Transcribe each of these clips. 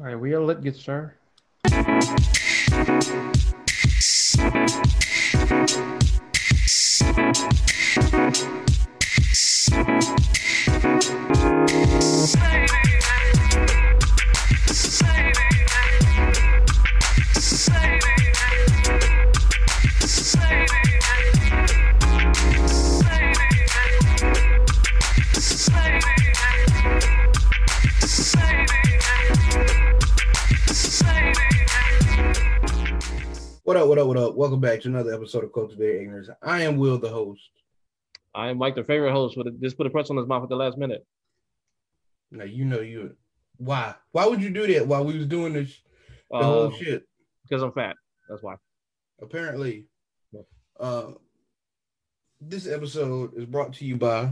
All right, we'll let get started. Up, what up, what up? Welcome back to another episode of Cultivate Ignorance. I am Will, the host. I am Mike, the favorite host. With a, just put a press on his mouth at the last minute. Now you know you. Why? Why would you do that while we was doing this? The whole Uh, shit. because I'm fat. That's why. Apparently, uh, this episode is brought to you by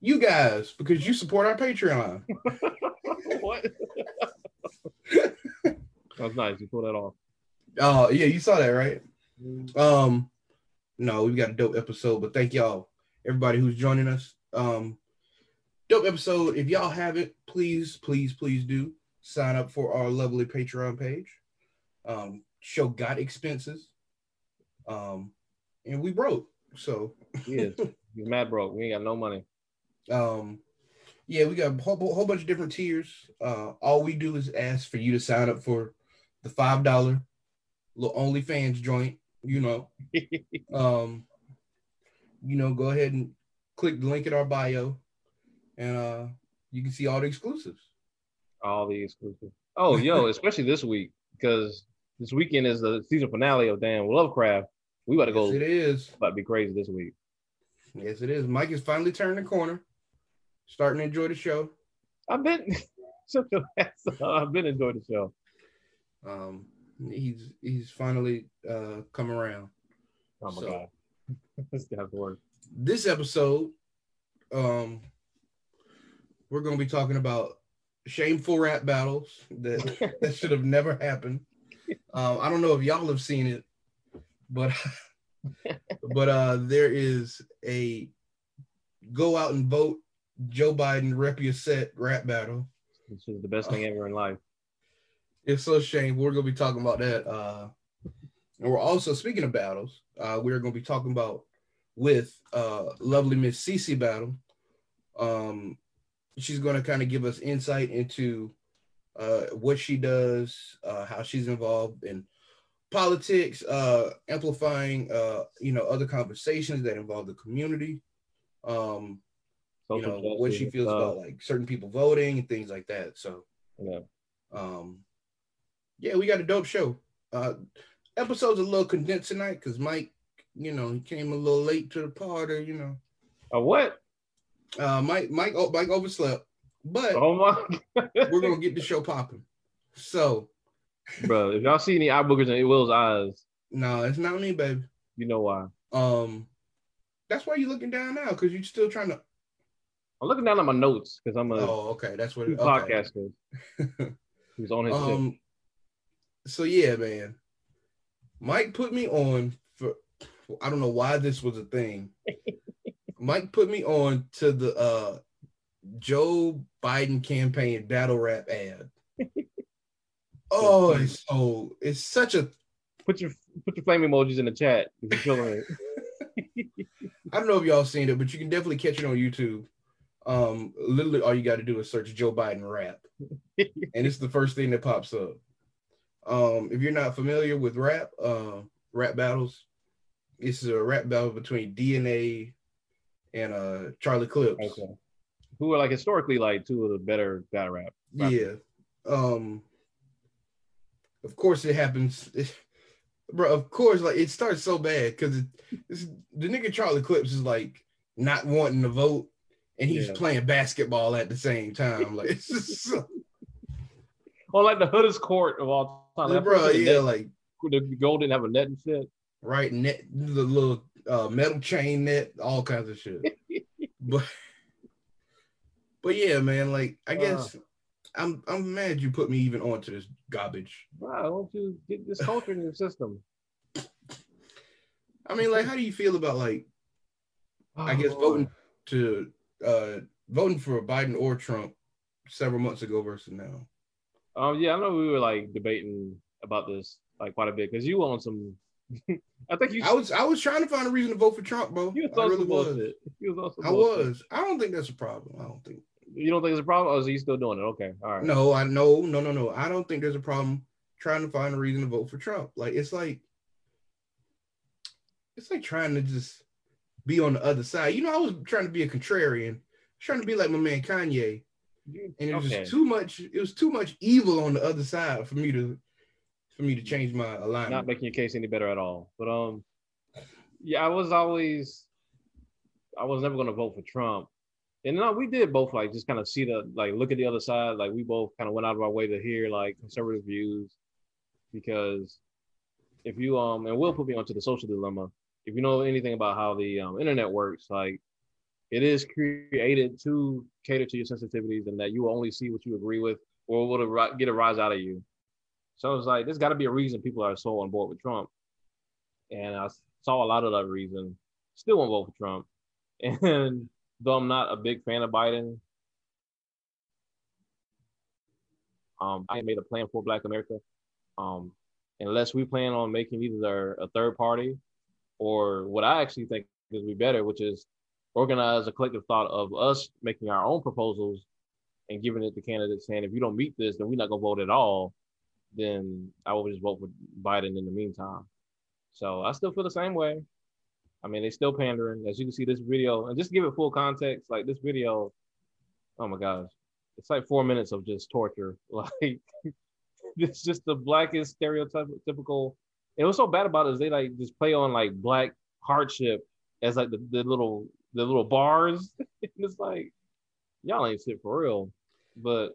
you guys because you support our Patreon. what? That's nice. You pull that off. Oh yeah, you saw that, right? Um, no, we've got a dope episode, but thank y'all, everybody who's joining us. Um, dope episode. If y'all haven't, please, please, please do sign up for our lovely Patreon page. Um, show got expenses. Um, and we broke, so yeah. He's mad broke. We ain't got no money. um, yeah, we got a whole, whole bunch of different tiers. Uh, all we do is ask for you to sign up for the five dollar little OnlyFans joint. You know, um, you know, go ahead and click the link in our bio, and uh, you can see all the exclusives. All the exclusives. Oh, yo, especially this week because this weekend is the season finale of damn Lovecraft. We about to go. Yes, it is. About to be crazy this week. Yes, it is. Mike is finally turning the corner, starting to enjoy the show. I've been. I've been enjoying the show. Um, he's he's finally uh, come around. Oh my So- god. this guy's work. this episode, um, we're going to be talking about shameful rap battles that that should have never happened. Um, I don't know if y'all have seen it, but but uh, there is a go out and vote Joe Biden rep your set rap battle. This is the best thing ever in life. It's so shameful. We're going to be talking about that. Uh, and we're also speaking of battles. Uh, we're going to be talking about with uh, lovely Miss Cece Battle. Um, she's going to kind of give us insight into uh, what she does, uh, how she's involved in politics, uh, amplifying, uh, you know, other conversations that involve the community. Um, you know, what she feels uh, about like certain people voting and things like that. So, Yeah. um, yeah, we got a dope show. Uh, episode's a little condensed tonight because Mike, you know, he came a little late to the party. You know, A what? uh, Mike, Mike, oh, Mike overslept, but Oh my we're gonna get the show popping. So, bro. If y'all see any eye boogers in Will's eyes, no, it's not me, baby. you know why. Um, that's why you're looking down now because you're still trying to. I'm looking down at my notes because I'm a Oh, okay, that's what. It, okay. podcaster who's on his um, so yeah, man, Mike put me on for. I don't know why this was a thing. Mike put me on to the uh Joe Biden campaign battle rap ad. Oh, it's so it's such a Put your put your flame emojis in the chat if you're feeling it. I don't know if y'all seen it, but you can definitely catch it on YouTube. Um, literally all you got to do is search Joe Biden rap, and it's the first thing that pops up. Um, if you're not familiar with rap, uh, rap battles, it's a rap battle between DNA and uh Charlie Clips. Okay. Who are like historically like two of the better battle rap. Yeah. Um. Of course, it happens, bro. Of course, like it starts so bad because it's the nigga Charlie Clips is like not wanting to vote, and he's Yeah. playing basketball at the same time. Like, it's just so, Or like the hoodest court of all time. Like, bro. Yeah, net- like the gold didn't have a net and shit. right net, the little uh, metal chain net, all kinds of shit. but, but yeah, man. Like, I guess. I'm I'm mad you put me even onto this garbage. Why don't you get this culture in your system? I mean, like, how do you feel about like I guess Oh, voting to uh voting for Biden or Trump several months ago versus now. Um, yeah, I know we were like debating about this like quite a bit because you on some. I think you. I was I was trying to find a reason to vote for Trump, bro. You I really was. bullshit. You was also I bullshit. was. I don't think that's a problem. I don't think. You don't think it's a problem, or is he still doing it? Okay, all right. No, I no no no no. I don't think there's a problem trying to find a reason to vote for Trump. Like it's like it's like trying to just be on the other side. You know, I was trying to be a contrarian, trying to be like my man Kanye, You- and it was okay. too much. It was too much evil on the other side for me to for me to change my alignment. not making your case any better at all. But um, yeah, I was always, I was never gonna vote for Trump, and no, we did both like just kind of see the like look at the other side. Like we both kind of went out of our way to hear like conservative views, because if you um and Will put me onto the social dilemma. If you know anything about how the um, internet works, like it is created to cater to your sensitivities, and that you will only see what you agree with or will get a rise out of you. So it's like there's got to be a reason people are so on board with Trump, and I saw a lot of that reason. Still won't vote for Trump, and though I'm not a big fan of Biden, um, I made a plan for Black America. Um, unless we plan on making either a third party or what I actually think is be better, which is organize a collective thought of us making our own proposals and giving it to candidates saying if you don't meet this, then we're not gonna vote at all. Then I will just vote for Biden in the meantime. So I still feel the same way. I mean, they still pandering. As you can see, this video, and just to give it full context, like this video, oh my gosh, it's like four minutes of just torture. Like it's just the blackest stereotypical. And what's so bad about it is they like just play on like black hardship as like the, the little the little bars. and it's like y'all ain't shit for real. But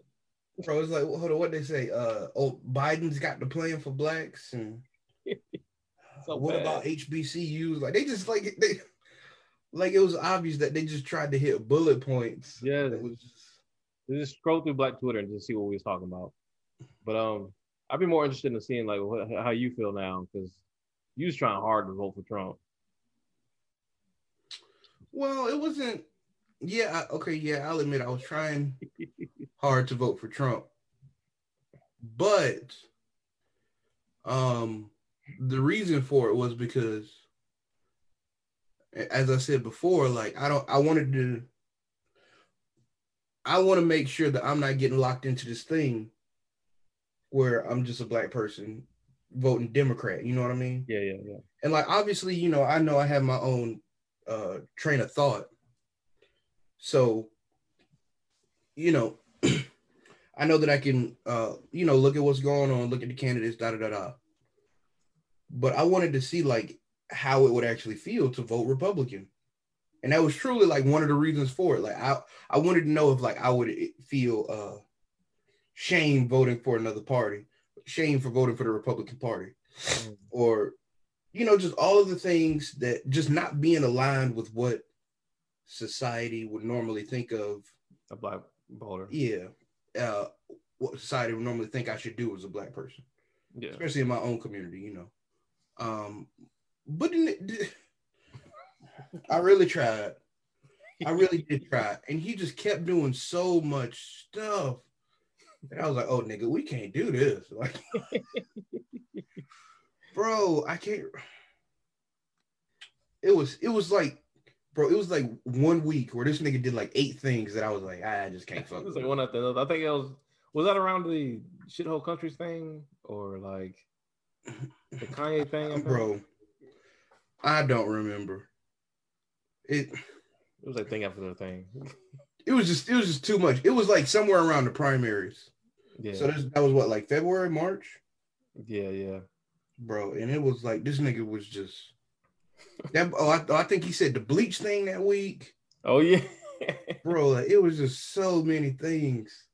Bro, it's like hold on, what they say? Uh, oh, Biden's got the plan for blacks, and So what bad. about HBCUs? Like they just like they, like it was obvious that they just tried to hit bullet points. Yeah. It was just, just scroll through Black Twitter and just see what we was talking about. But um, I'd be more interested in seeing like what, how you feel now because you was trying hard to vote for Trump. Well, it wasn't. Yeah, I, okay, yeah, I'll admit I was trying hard to vote for Trump, but um, the reason for it was because, as I said before, like I don't, I wanted to. I want to make sure that I'm not getting locked into this thing where I'm just a black person voting Democrat. You know what I mean? Yeah, yeah, yeah. And like obviously, you know, I know I have my own uh train of thought. So, you know, I know that I can uh, you know, look at what's going on, look at the candidates, da da da da. But I wanted to see like how it would actually feel to vote Republican. And that was truly like one of the reasons for it. Like I I wanted to know if like I would feel uh shame voting for another party, shame for voting for the Republican Party, Mm. or you know, just all of the things that just not being aligned with what society would normally think of. A black voter. Yeah, uh, what society would normally think I should do as a black person, Yeah. especially in my own community. You know, um, but it- I really tried. I really did try, and he just kept doing so much stuff. And I was like, "Oh, nigga, we can't do this." Like, bro, I can't. It was, it was like, bro, it was like one week where this nigga did like eight things that I was like, ah, I just can't fuck. It was like one after another. I think it was was that around the shithole countries thing or like the Kanye thing, I bro. I don't remember. It It was like thing after the thing. it was just it was just too much. It was like somewhere around the primaries. Yeah, So this, that was what like February, March, yeah, yeah. Bro. And it was like this nigga was just that. Oh, I, I think he said the bleach thing that week, Oh yeah. bro. Like, it was just so many things.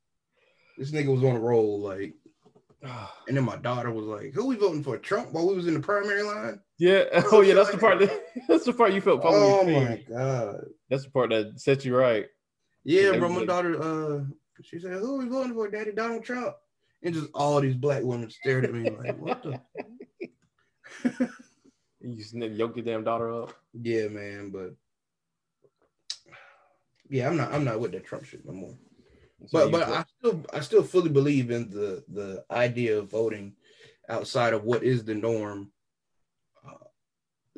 This nigga was on a roll, like, and then my daughter was like, "Who we voting for? Trump?" While we was in the primary line. yeah. Oh yeah. That's the part. That, that's the part you felt. Oh my god. That's the part that set you right. Yeah, Yeah, bro. My daughter, uh, she said, "Who are we voting for, Daddy? Donald Trump?" And just all these black women stared at me like, "What the?" You just yoke your damn daughter up. yeah, man. But yeah, I'm not. I'm not with that Trump shit no more. So but but I still I still fully believe in the the idea of voting outside of what is the norm, uh,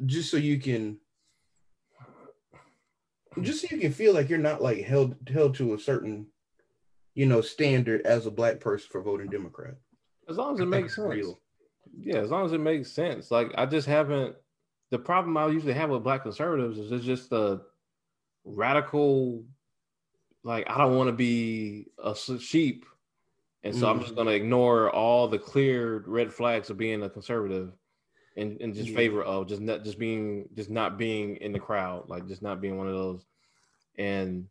just so you can just so you can feel like you're not like held held to a certain you know standard as a black person for voting Democrat. As long as it makes sense. Real. Yeah, as long as it makes sense. Like I just haven't. The problem I usually have with black conservatives is it's just a radical. Like I don't want to be a sheep, and so mm. I'm just going to ignore all the clear red flags of being a conservative, and and just yeah. favor of just not just being just not being in the crowd, like just not being one of those, and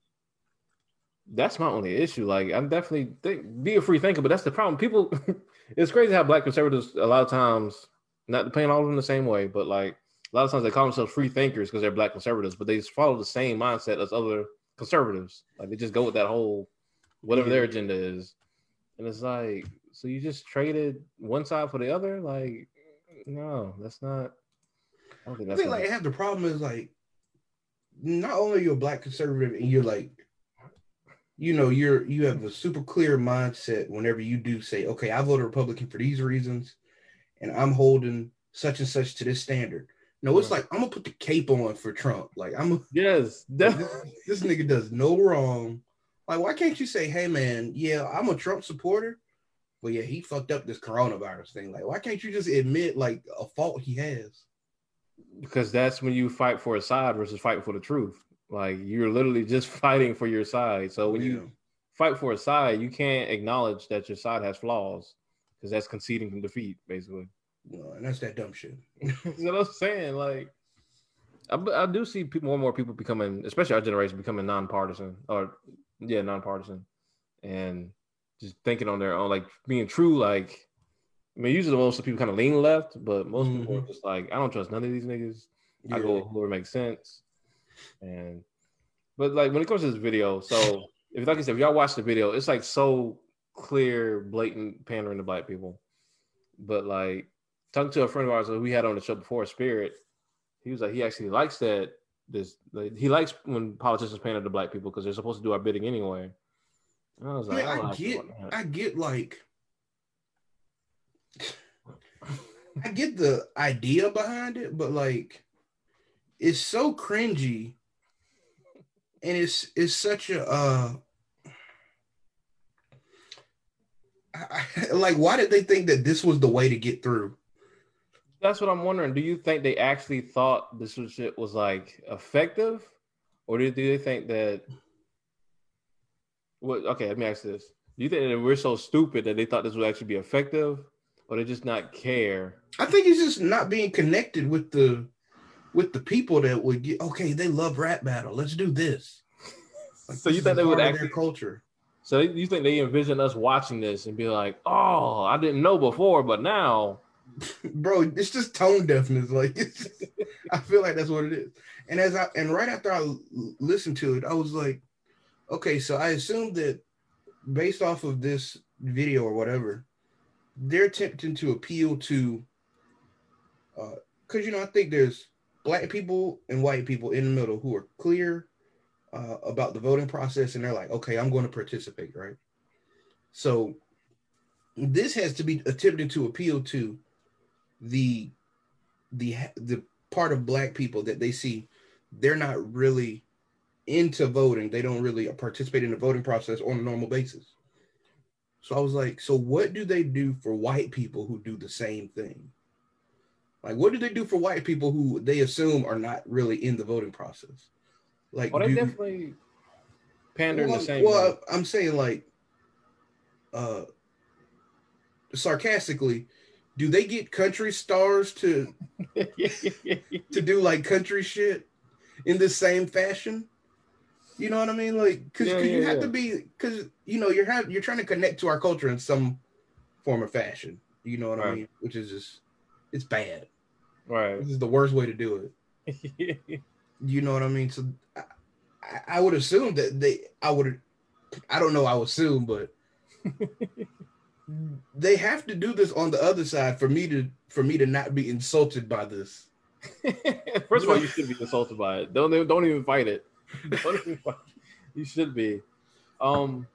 that's my only issue. Like I'm definitely think, be a free thinker, but that's the problem. People it's crazy how black conservatives a lot of times not to paint all of them the same way, but like a lot of times they call themselves free thinkers because they're black conservatives, but they just follow the same mindset as other conservatives. Like they just go with that whole whatever their agenda is. And it's like, so you just traded one side for the other? Like, no, that's not I don't think that's I think like have the problem is like not only are you a black conservative and you're like you know you're you have a super clear mindset whenever you do say okay i voted republican for these reasons and i'm holding such and such to this standard. No it's like i'm gonna put the cape on for trump. Like i'm a, yes this, this nigga does no wrong. Like why can't you say hey man yeah i'm a trump supporter but yeah he fucked up this coronavirus thing. Like why can't you just admit like a fault he has? Because that's when you fight for a side versus fighting for the truth like you're literally just fighting for your side. So when yeah. you fight for a side, you can't acknowledge that your side has flaws because that's conceding from defeat, basically. Well, and that's that dumb shit. you know what I'm saying? Like, I, I do see people, more and more people becoming, especially our generation, becoming nonpartisan or yeah, nonpartisan, and just thinking on their own, like being true. Like, I mean, usually most people kind of lean left, but most mm-hmm. people are just like, I don't trust none of these niggas. Yeah. I go whoever makes sense. And but like when it comes to this video, so if like I said, if y'all watch the video, it's like so clear, blatant pandering to black people. But like talking to a friend of ours who we had on the show before, Spirit, he was like he actually likes that this like, he likes when politicians pander to black people because they're supposed to do our bidding anyway. And I was like, I, I get, I get like, I get the idea behind it, but like, it's so cringy and it's it's such a uh I, like why did they think that this was the way to get through? That's what i'm wondering. Do you think they actually thought this was, shit was like effective? Or do, do they think that what okay let me ask this. Do you think that we're so stupid that they thought this would actually be effective? Or they just not care? I think it's just not being connected with the with the people that would get okay, they love rap battle. Let's do this. Like, so you think they would actually culture? So you think they envision us watching this and be like, "Oh, I didn't know before, but now." Bro, it's just tone deafness. Like, I feel like that's what it is. And as I and right after I listened to it, I was like, okay, so I assumed that based off of this video or whatever, they're attempting to appeal to, because uh, you know I think there's black people and white people in the middle who are clear uh, about the voting process and they're like, okay, I'm going to participate, right? So this has to be attempted to appeal to the the the part of black people that they see they're not really into voting. They don't really participate in the voting process on a normal basis. So I was like, so what do they do for white people who do the same thing? Like, what do they do for white people who they assume are not really in the voting process? Like, well, they do, definitely pander well, the same. Well, way. I'm saying like, uh, sarcastically, do they get country stars to to do like country shit in the same fashion? You know what I mean? Like, because yeah, yeah, you have yeah. to be, because you know you're have you're trying to connect to our culture in some form or fashion. You know what right. I mean? Which is just it's bad. Right. This is the worst way to do it. you know what I mean? So I, I would assume that they I would I don't know, I would assume, but they have to do this on the other side for me to for me to not be insulted by this. First of all, you should be insulted by it. Don't don't even fight it. Don't even fight. You should be. Um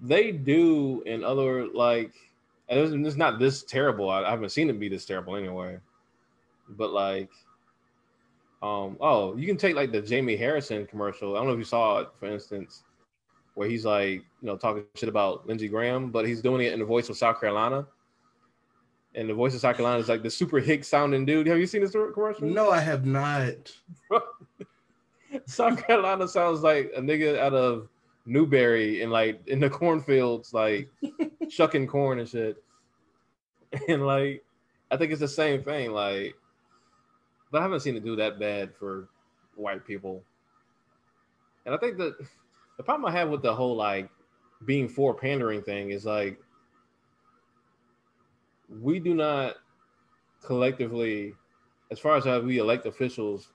they do in other like it's, it's not this terrible. I, I haven't seen it be this terrible anyway. But like, um, oh, you can take like the Jamie Harrison commercial. I don't know if you saw it, for instance, where he's like, you know, talking shit about Lindsey Graham, but he's doing it in the voice of South Carolina. And the voice of South Carolina is like the super hick sounding dude. Have you seen this commercial? No, I have not. South Carolina sounds like a nigga out of Newberry and like in the cornfields, like shucking corn and shit. And like, I think it's the same thing. Like, but I haven't seen it do that bad for white people. And I think that the problem I have with the whole like being for pandering thing is like we do not collectively, as far as how we elect officials,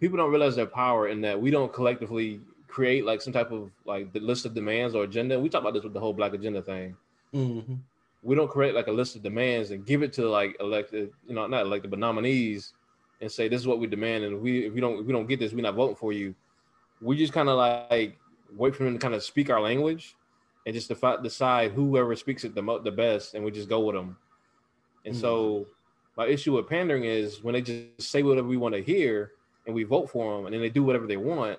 people don't realize their power in that we don't collectively create like some type of like the list of demands or agenda. We talk about this with the whole black agenda thing. Mm-hmm. We don't create like a list of demands and give it to like elected, you know, not elected, but nominees and say this is what we demand. And if we if we don't if we don't get this, we're not voting for you. We just kind of like wait for them to kind of speak our language and just defi- decide whoever speaks it the mo- the best, and we just go with them. And mm-hmm. so my issue with pandering is when they just say whatever we want to hear and we vote for them, and then they do whatever they want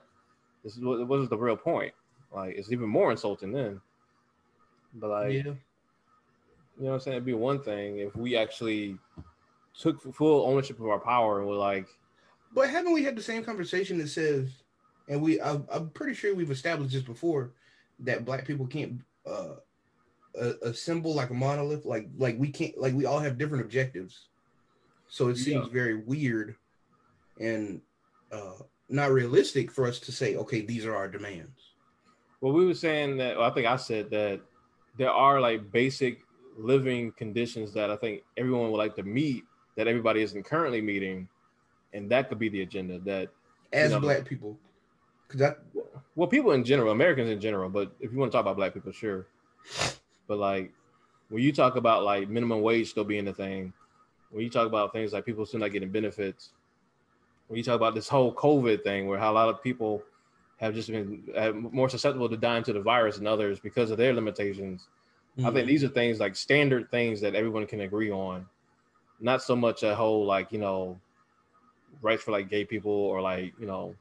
this is what, what was the real point. Like it's even more insulting then. But like, yeah. you know what I'm saying? It'd be one thing if we actually took full ownership of our power and were like. But haven't we had the same conversation that says, and we I, I'm pretty sure we've established this before, that black people can't uh, assemble like a monolith, like like we can't like we all have different objectives, so it seems yeah. very weird, and uh, not realistic for us to say, okay, these are our demands. Well, we were saying that. Well, I think I said that there are like basic living conditions that I think everyone would like to meet that everybody isn't currently meeting, and that could be the agenda. That as you know, black people, because that well, people in general, Americans in general, but if you want to talk about black people, sure. But like when you talk about like minimum wage still being the thing, when you talk about things like people still not getting benefits, when you talk about this whole COVID thing, where how a lot of people have just been more susceptible to dying to the virus than others because of their limitations. Mm-hmm. I think mm-hmm. these are things like standard things that everyone can agree on, not so much a whole like you know rights for like gay people or like you know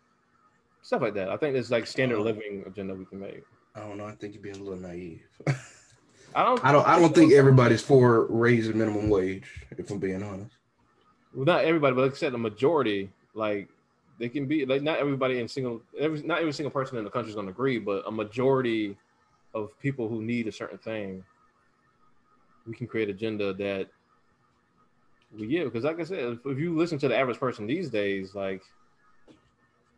stuff like that. I think it's like standard living agenda we can make. I don't know. I think you're being a little naive. I don't. I don't. I don't think everybody's for raising minimum wage. If I'm being honest. Well, not everybody, but said, the majority like they can be like not everybody in single every not every single person in the country is going to agree, but a majority of people who need a certain thing, we can create agenda that we give. Because like I said, if, if you listen to the average person these days, like,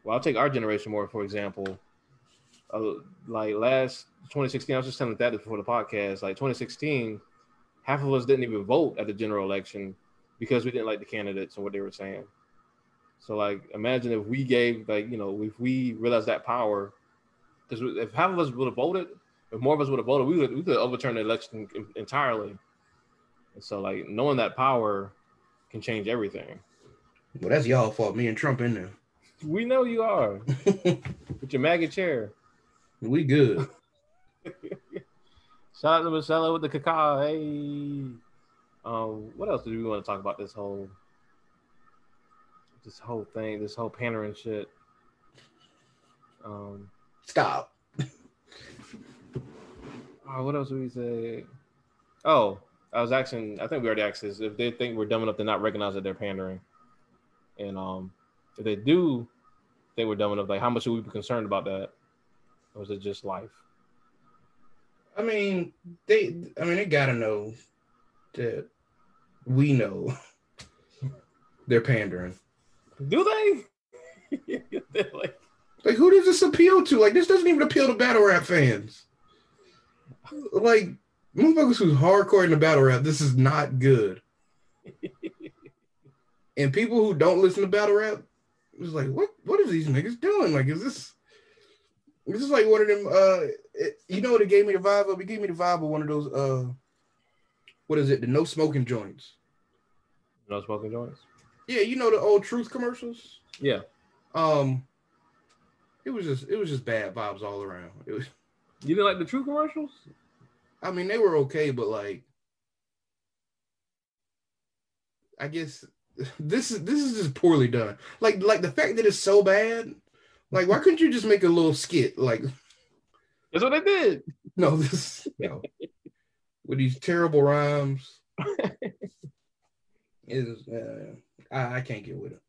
well, I'll take our generation more for example. Uh, like last 2016, I was just telling that before the podcast. Like 2016, half of us didn't even vote at the general election because we didn't like the candidates and what they were saying. So like, imagine if we gave like you know if we realized that power, because if half of us would have voted, if more of us would have voted, we would we could overturn the election entirely. And so like knowing that power can change everything. Well, that's y'all fault. Me and Trump in there. We know you are with your maggot chair. We good. Shout out to Michelle with the cacao. Hey, um, what else do we want to talk about this whole this whole thing, this whole pandering shit. Um, Stop. oh, what else would we say? Oh, I was asking. I think we already asked this. If they think we're dumb enough to not recognize that they're pandering, and um, if they do think we're dumb enough, like how much should we be concerned about that, or is it just life? I mean, they. I mean, they gotta know that we know they're pandering. Do they? like, like, who does this appeal to? Like, this doesn't even appeal to battle rap fans. Like, motherfuckers who's hardcore in the battle rap, this is not good. and people who don't listen to battle rap, it's like, what? What are these niggas doing? Like, is this? This is like one of them. Uh, it, you know what it gave me the vibe of? It gave me the vibe of one of those. Uh, what is it? The no smoking joints. No smoking joints. Yeah, you know the old Truth commercials. Yeah. Um, it was just it was just bad vibes all around. It was. You didn't like the True commercials? I mean, they were okay, but like, I guess this is this is just poorly done. Like like the fact that it's so bad. Like, why couldn't you just make a little skit? Like, that's what they did. No, this you know, with these terrible rhymes. is uh, I, I can't get with it.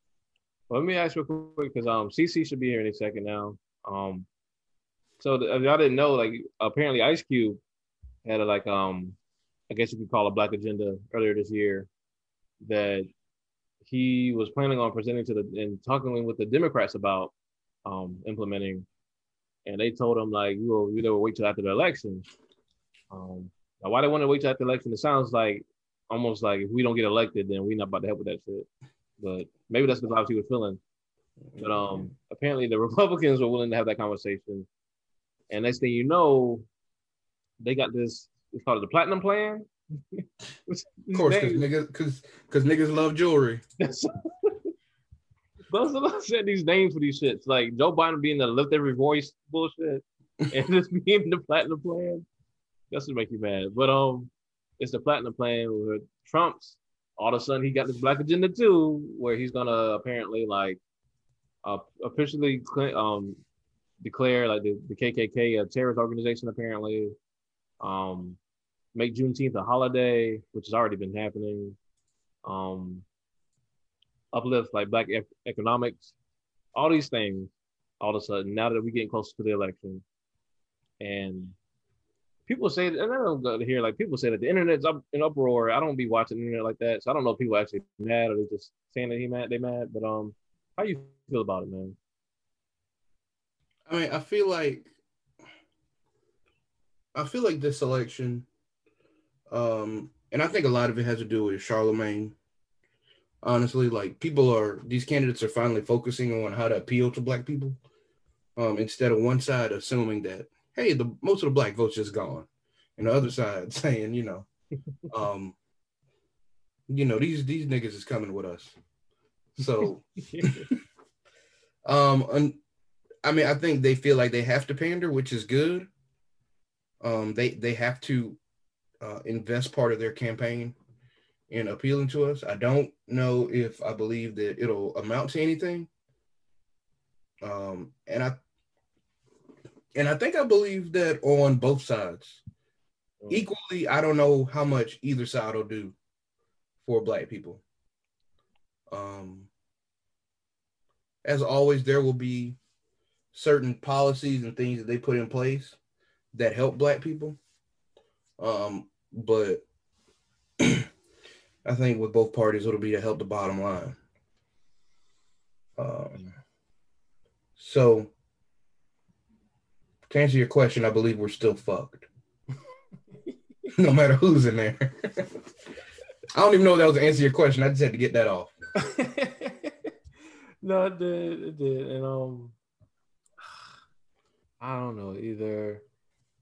Well, let me ask real quick because um Cece should be here in a second now. Um, so the, y'all didn't know, like apparently Ice Cube had a like um I guess you could call a black agenda earlier this year that he was planning on presenting to the and talking with the Democrats about um implementing, and they told him like you will you will wait till after the election. Um, now why they want to wait till after the election? It sounds like almost like if we don't get elected, then we're not about to help with that shit. But maybe that's because obviously we're feeling. But um, apparently the Republicans were willing to have that conversation, and next thing you know, they got this. It's called the Platinum Plan. of course, because niggas, because because niggas love jewelry. Those are said these names for these shits. Like Joe Biden being the lift every voice bullshit, and just being the Platinum Plan. That's to make you mad. But um, it's the Platinum Plan with Trump's. All of a sudden, he got this black agenda too, where he's gonna apparently like uh, officially um declare like the, the KKK a terrorist organization apparently. Um, make Juneteenth a holiday, which has already been happening. Um, uplift like black e- economics, all these things. All of a sudden, now that we're getting closer to the election, and people say, and I don't go to hear like people say that the internet's up in uproar. I don't be watching the internet like that, so I don't know if people actually mad or they just saying that he mad, they mad. But um, how you feel about it, man? I mean, I feel like I feel like this election, um, and I think a lot of it has to do with Charlemagne. Honestly, like people are these candidates are finally focusing on how to appeal to black people, um, instead of one side assuming that hey, the most of the black votes just gone, and the other side saying, you know, um, you know these these niggas is coming with us. So, um, un- I mean, I think they feel like they have to pander, which is good. Um, they they have to uh, invest part of their campaign in appealing to us. I don't know if I believe that it'll amount to anything. Um, and I and I think I believe that on both sides. Mm. Equally, I don't know how much either side will do for black people. Um, as always, there will be certain policies and things that they put in place that help black people. Um, but I think with both parties, it'll be to help the bottom line. Um, so to answer your question, I believe we're still fucked. no matter who's in there. I don't even know if that was to answer your question. I just had to get that off. no, it did. It did. And um I don't know either.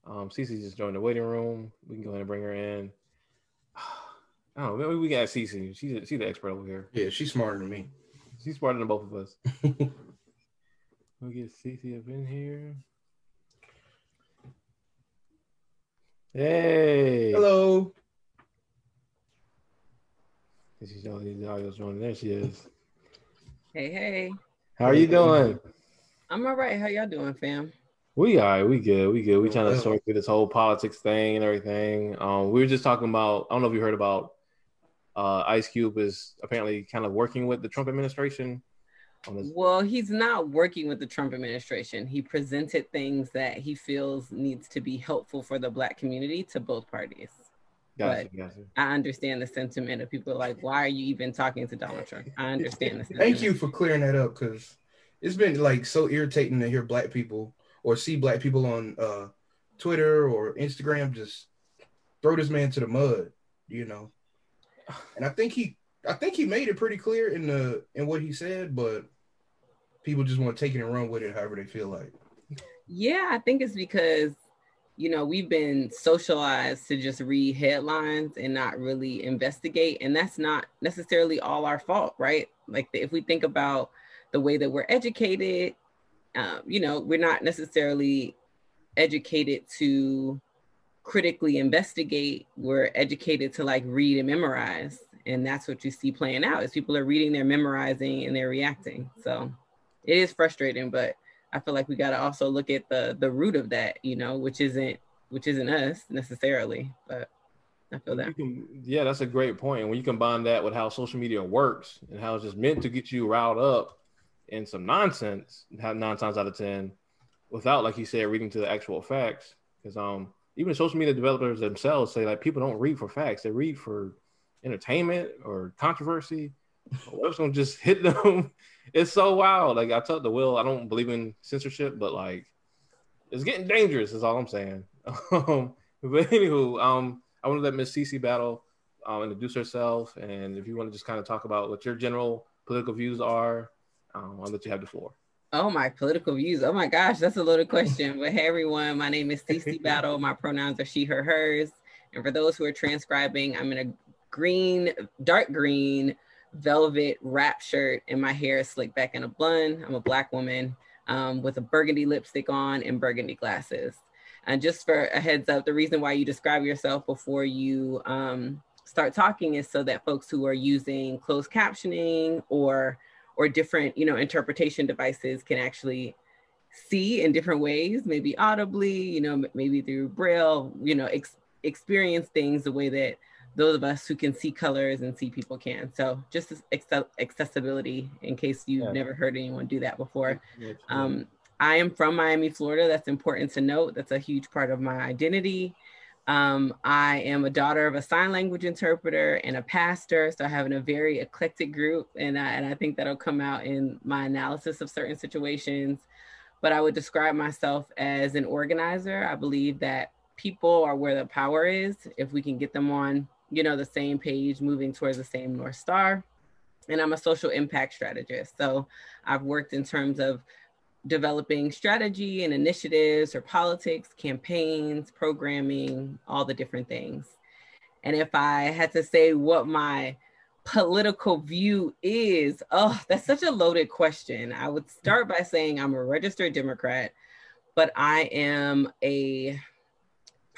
Um Cece just joined the waiting room. We can go ahead and bring her in. I don't know. Maybe we got Cece. She's she's the expert over here. Yeah, she's smarter than me. She's smarter than both of us. we'll get Cece up in here. Hey. Hello. She's joining the audio's joining. There she is. Hey, hey. How are you doing? I'm all right. How y'all doing, fam? We are. We good. We good. We trying to sort through this whole politics thing and everything. Um, we were just talking about. I don't know if you heard about. Uh, Ice Cube is apparently kind of working with the Trump administration well, he's not working with the Trump administration. He presented things that he feels needs to be helpful for the black community to both parties. Gotcha, but gotcha. I understand the sentiment of people like, why are you even talking to Donald Trump? I understand the. Thank you for clearing that up because it's been like so irritating to hear black people or see black people on uh, Twitter or Instagram just throw this man to the mud, you know. And I think he I think he made it pretty clear in the in what he said, but people just want to take it and run with it however they feel like. Yeah, I think it's because you know we've been socialized to just read headlines and not really investigate, and that's not necessarily all our fault, right? Like if we think about the way that we're educated, um, you know, we're not necessarily educated to critically investigate. We're educated to like read and memorize. And that's what you see playing out is people are reading, they're memorizing, and they're reacting. So it is frustrating, but I feel like we got to also look at the the root of that, you know, which isn't which isn't us necessarily, but I feel that. Can, yeah, that's a great point. When you combine that with how social media works and how it's just meant to get you riled up in some nonsense, nine times out of ten, without, like you said, reading to the actual facts. Because um, even social media developers themselves say like people don't read for facts; they read for entertainment or controversy. What's gonna just hit them? it's so wild. Like I told the Will, I don't believe in censorship, but like it's getting dangerous. Is all I'm saying. Um, but anywho, um, I want to let Miss Cece Battle um, introduce herself, and if you want to just kind of talk about what your general political views are, um, I'll let you have the floor. Oh, my political views. Oh my gosh, that's a loaded question. but hey, everyone, my name is Cece Battle. My pronouns are she, her, hers. And for those who are transcribing, I'm in a green, dark green velvet wrap shirt, and my hair is slicked back in a bun. I'm a black woman um, with a burgundy lipstick on and burgundy glasses. And just for a heads up, the reason why you describe yourself before you um, start talking is so that folks who are using closed captioning or or different, you know, interpretation devices can actually see in different ways, maybe audibly, you know, maybe through braille, you know, ex- experience things the way that those of us who can see colors and see people can. So just accessibility in case you've yeah. never heard anyone do that before. Um, I am from Miami, Florida. That's important to note. That's a huge part of my identity. Um, I am a daughter of a sign language interpreter and a pastor, so I have a very eclectic group, and I, and I think that'll come out in my analysis of certain situations. But I would describe myself as an organizer. I believe that people are where the power is. If we can get them on you know, the same page, moving towards the same North Star. And I'm a social impact strategist. So I've worked in terms of developing strategy and initiatives or politics, campaigns, programming, all the different things. And if I had to say what my political view is, oh, that's such a loaded question. I would start by saying I'm a registered Democrat, but I am a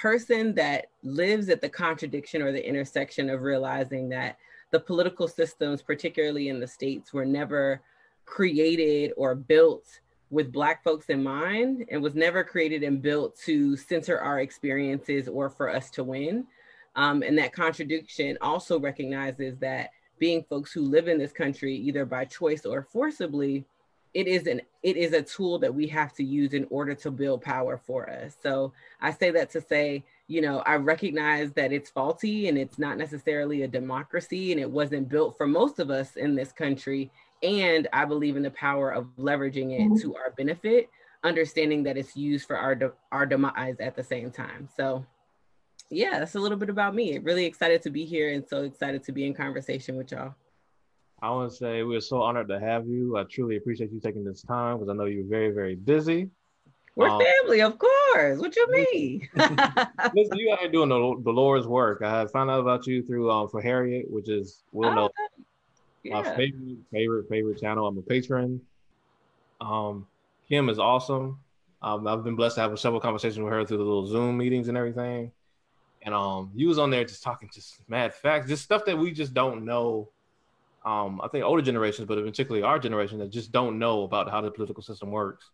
person that lives at the contradiction or the intersection of realizing that the political systems, particularly in the states, were never created or built with Black folks in mind and was never created and built to center our experiences or for us to win. Um, and that contradiction also recognizes that being folks who live in this country, either by choice or forcibly, it is an it is a tool that we have to use in order to build power for us. So I say that to say, you know, I recognize that it's faulty and it's not necessarily a democracy and it wasn't built for most of us in this country. And I believe in the power of leveraging it mm-hmm. to our benefit, understanding that it's used for our de- our demise at the same time. So yeah, that's a little bit about me. Really excited to be here and so excited to be in conversation with y'all. I want to say we're so honored to have you. I truly appreciate you taking this time because I know you're very, very busy. We're um, family, of course. What you mean? listen, you are doing the, the Lord's work. I found out about you through um for Harriet, which is we'll oh, know yeah. my favorite, favorite, favorite channel. I'm a patron. Um, Kim is awesome. Um, I've been blessed to have several conversations with her through the little Zoom meetings and everything. And um, you was on there just talking just mad facts, just stuff that we just don't know um, I think older generations, but particularly our generation that just don't know about how the political system works.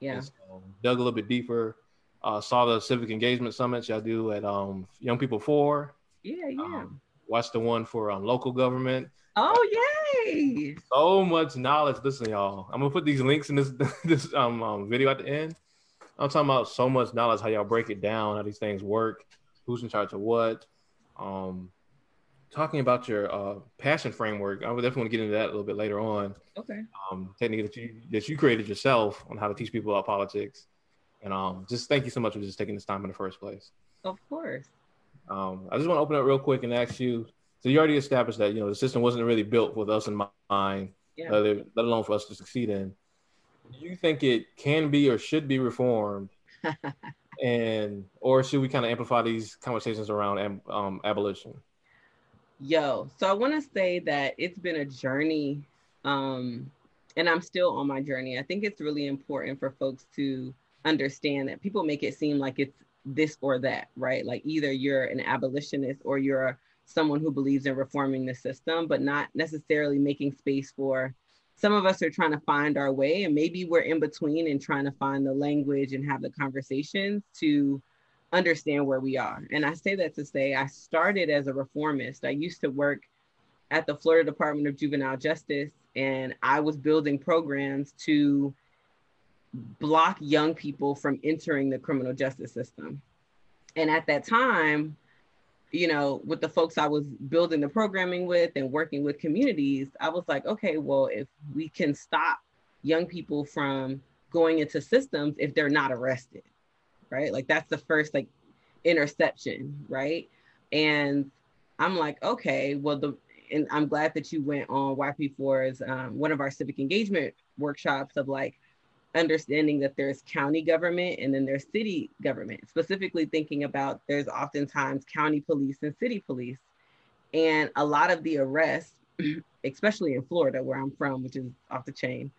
Yeah. So, dug a little bit deeper. Uh, saw the civic engagement summits y'all do at um, Young People For. Yeah, yeah. Um, watched the one for um, local government. Oh yay! So much knowledge. Listen, y'all. I'm gonna put these links in this this um, um, video at the end. I'm talking about so much knowledge, how y'all break it down, how these things work, who's in charge of what. Um, talking about your uh, passion framework, I would definitely want to get into that a little bit later on. Okay. Um, technique that you that you created yourself on how to teach people about politics, and um, just thank you so much for just taking this time in the first place. Of course. Um, I just want to open up real quick and ask you. So you already established that you know the system wasn't really built with us in mind, yeah. let alone for us to succeed in. Do you think it can be or should be reformed? and or should we kind of amplify these conversations around um, abolition? Yo, so I want to say that it's been a journey, um, and I'm still on my journey. I think it's really important for folks to understand that people make it seem like it's this or that, right? Like either you're an abolitionist or you're someone who believes in reforming the system, but not necessarily making space for some of us are trying to find our way and maybe we're in between and trying to find the language and have the conversations to understand where we are. And I say that to say I started as a reformist. I used to work at the Florida Department of Juvenile Justice and I was building programs to block young people from entering the criminal justice system. And at that time, you know, with the folks I was building the programming with and working with communities, I was like, okay, well, if we can stop young people from going into systems if they're not arrested, right? Like that's the first like interception, right? And I'm like, okay, well, the and I'm glad that you went on YP4's um, one of our civic engagement workshops of like understanding that there's county government and then there's city government, specifically thinking about there's oftentimes county police and city police. And a lot of the arrests, especially in Florida, where I'm from, which is off the chain,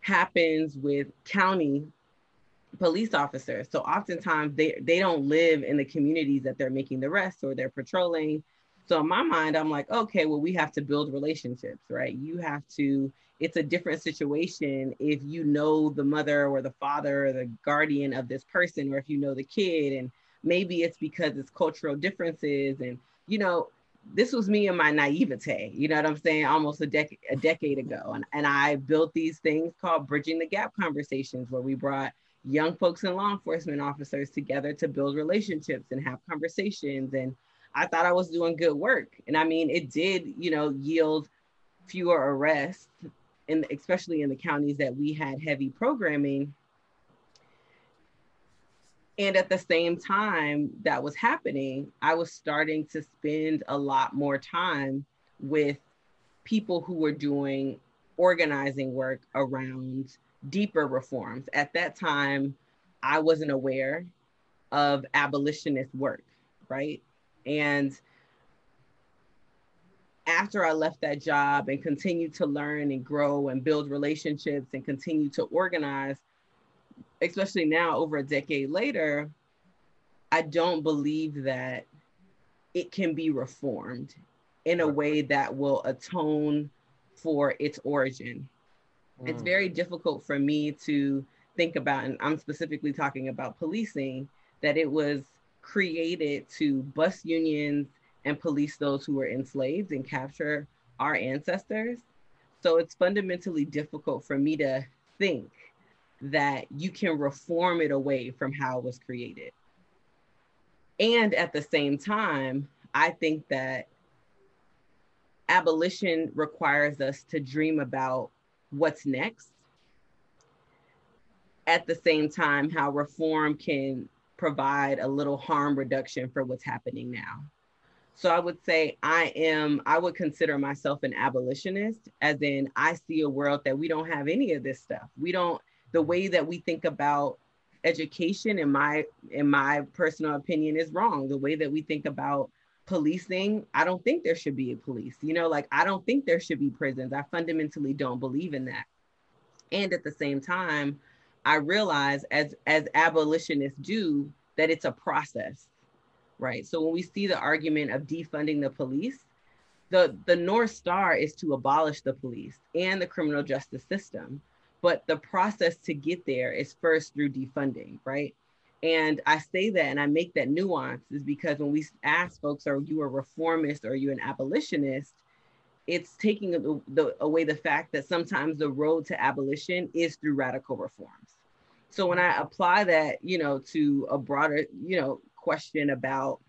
happens with county police officers. So oftentimes they, they don't live in the communities that they're making the arrests or they're patrolling. So in my mind, I'm like, okay, well, we have to build relationships, right? You have to it's a different situation if you know the mother or the father or the guardian of this person or if you know the kid and maybe it's because it's cultural differences and you know this was me and my naivete you know what i'm saying almost a decade a decade ago and, and i built these things called bridging the gap conversations where we brought young folks and law enforcement officers together to build relationships and have conversations. And i thought i was doing good work. And i mean it did you know yield fewer arrests and especially in the counties that we had heavy programming. And at the same time that was happening i was starting to spend a lot more time with people who were doing organizing work around deeper reforms. At that time i wasn't aware of abolitionist work right? And after I left that job and continued to learn and grow and build relationships and continue to organize, especially now over a decade later, I don't believe that it can be reformed in a way that will atone for its origin. Mm. It's very difficult for me to think about, and I'm specifically talking about policing, that it was created to bust unions and police those who were enslaved and capture our ancestors. So it's fundamentally difficult for me to think that you can reform it away from how it was created. And at the same time, I think that abolition requires us to dream about what's next. At the same time, how reform can provide a little harm reduction for what's happening now. So I would say I am, I would consider myself an abolitionist, as in I see a world that we don't have any of this stuff. We don't, the way that we think about education in my in my personal opinion is wrong. The way that we think about policing, I don't think there should be a police. You know, like I don't think there should be prisons. I fundamentally don't believe in that. And at the same time, I realize as as abolitionists do that it's a process right? So when we see the argument of defunding the police, the, the North Star is to abolish the police and the criminal justice system. But the process to get there is first through defunding, right? And I say that and I make that nuance is because when we ask folks, are you a reformist or are you an abolitionist? It's taking the, the, away the fact that sometimes the road to abolition is through radical reforms. So when I apply that, you know, to a broader, you know, question about